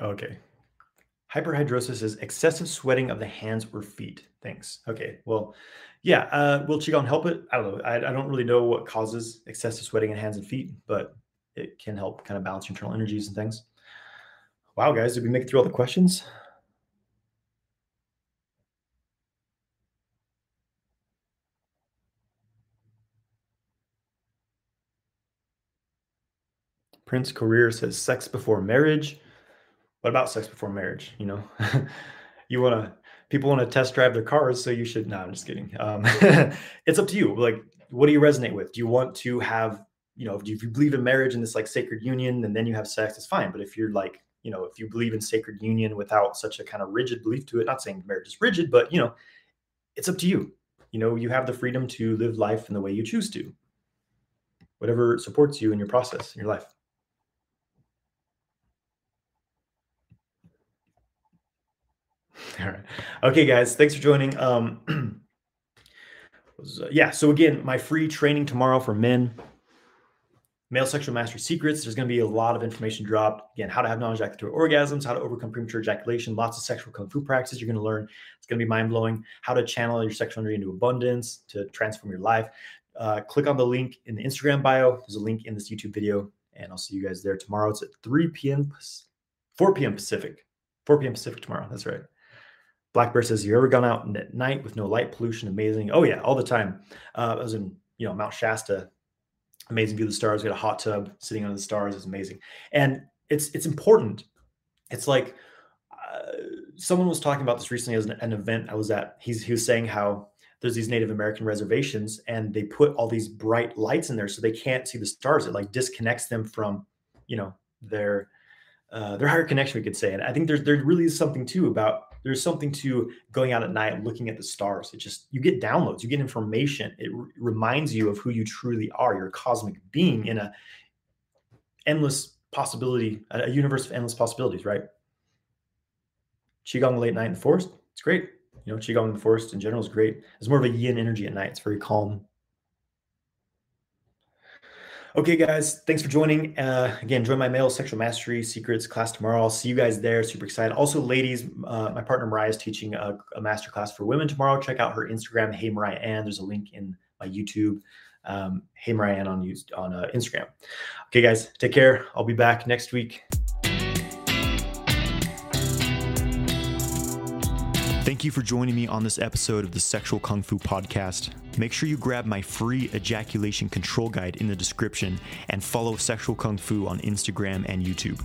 Okay. Hyperhidrosis is excessive sweating of the hands or feet. Thanks. Okay. Well, yeah. Uh, will Qigong help it? I don't know. I, I don't really know what causes excessive sweating in hands and feet, but it can help kind of balance internal energies and things. Wow, guys, did we make it through all the questions? Prince Career says sex before marriage. What about sex before marriage? You know, you want to, people want to test drive their cars. So you should, no, I'm just kidding. Um, it's up to you. Like, what do you resonate with? Do you want to have you know, if you, believe in marriage and this like sacred union and then you have sex, it's fine. But if you're like, you know, if you believe in sacred union without such a kind of rigid belief to it, not saying marriage is rigid, but you know, it's up to you. You know, you have the freedom to live life in the way you choose to. Whatever supports you in your process, in your life. All right. Okay, guys, thanks for joining. Um, uh, yeah, so again, my free training tomorrow for men male sexual mastery secrets. There's going to be a lot of information dropped. Again, how to have non-ejaculatory orgasms, how to overcome premature ejaculation, lots of sexual kung fu practices you're going to learn. It's going to be mind-blowing. How to channel your sexual energy into abundance to transform your life. Uh, click on the link in the Instagram bio. There's a link in this YouTube video, and I'll see you guys there tomorrow. It's at 3 p.m., 4 p.m. Pacific. 4 p.m. Pacific tomorrow. That's right. Black Bear says, "You ever gone out at night with no light pollution? Amazing. Oh yeah, all the time. Uh, I was in you know Mount Shasta amazing view of the stars. We got a hot tub sitting under the stars. It's amazing, and it's it's important. It's like uh, someone was talking about this recently as an, an event I was at. He's he was saying how there's these Native American reservations, and they put all these bright lights in there so they can't see the stars. It like disconnects them from, you know, their uh, their higher connection, we could say. And I think there's there really is something too about there's something to going out at night looking at the stars. It just you get downloads, you get information. It re- reminds you of who you truly are. You're a cosmic being in a endless possibility, a universe of endless possibilities, right? Qigong late night in the forest. It's great. You know, qigong in the forest in general is great. It's more of a yin energy at night. It's very calm. Okay, guys, thanks for joining. Uh, again, join my male sexual mastery secrets class tomorrow. I'll see you guys there. Super excited. Also, ladies, uh, my partner Mariah is teaching a, a master class for women tomorrow. Check out her Instagram, Hey Mariah Ann. There's a link in my YouTube. Um, hey Mariah Ann on on uh, Instagram. Okay, guys, take care. I'll be back next week. Thank you for joining me on this episode of the Sexual Kung Fu Podcast. Make sure you grab my free ejaculation control guide in the description and follow Sexual Kung Fu on Instagram and YouTube.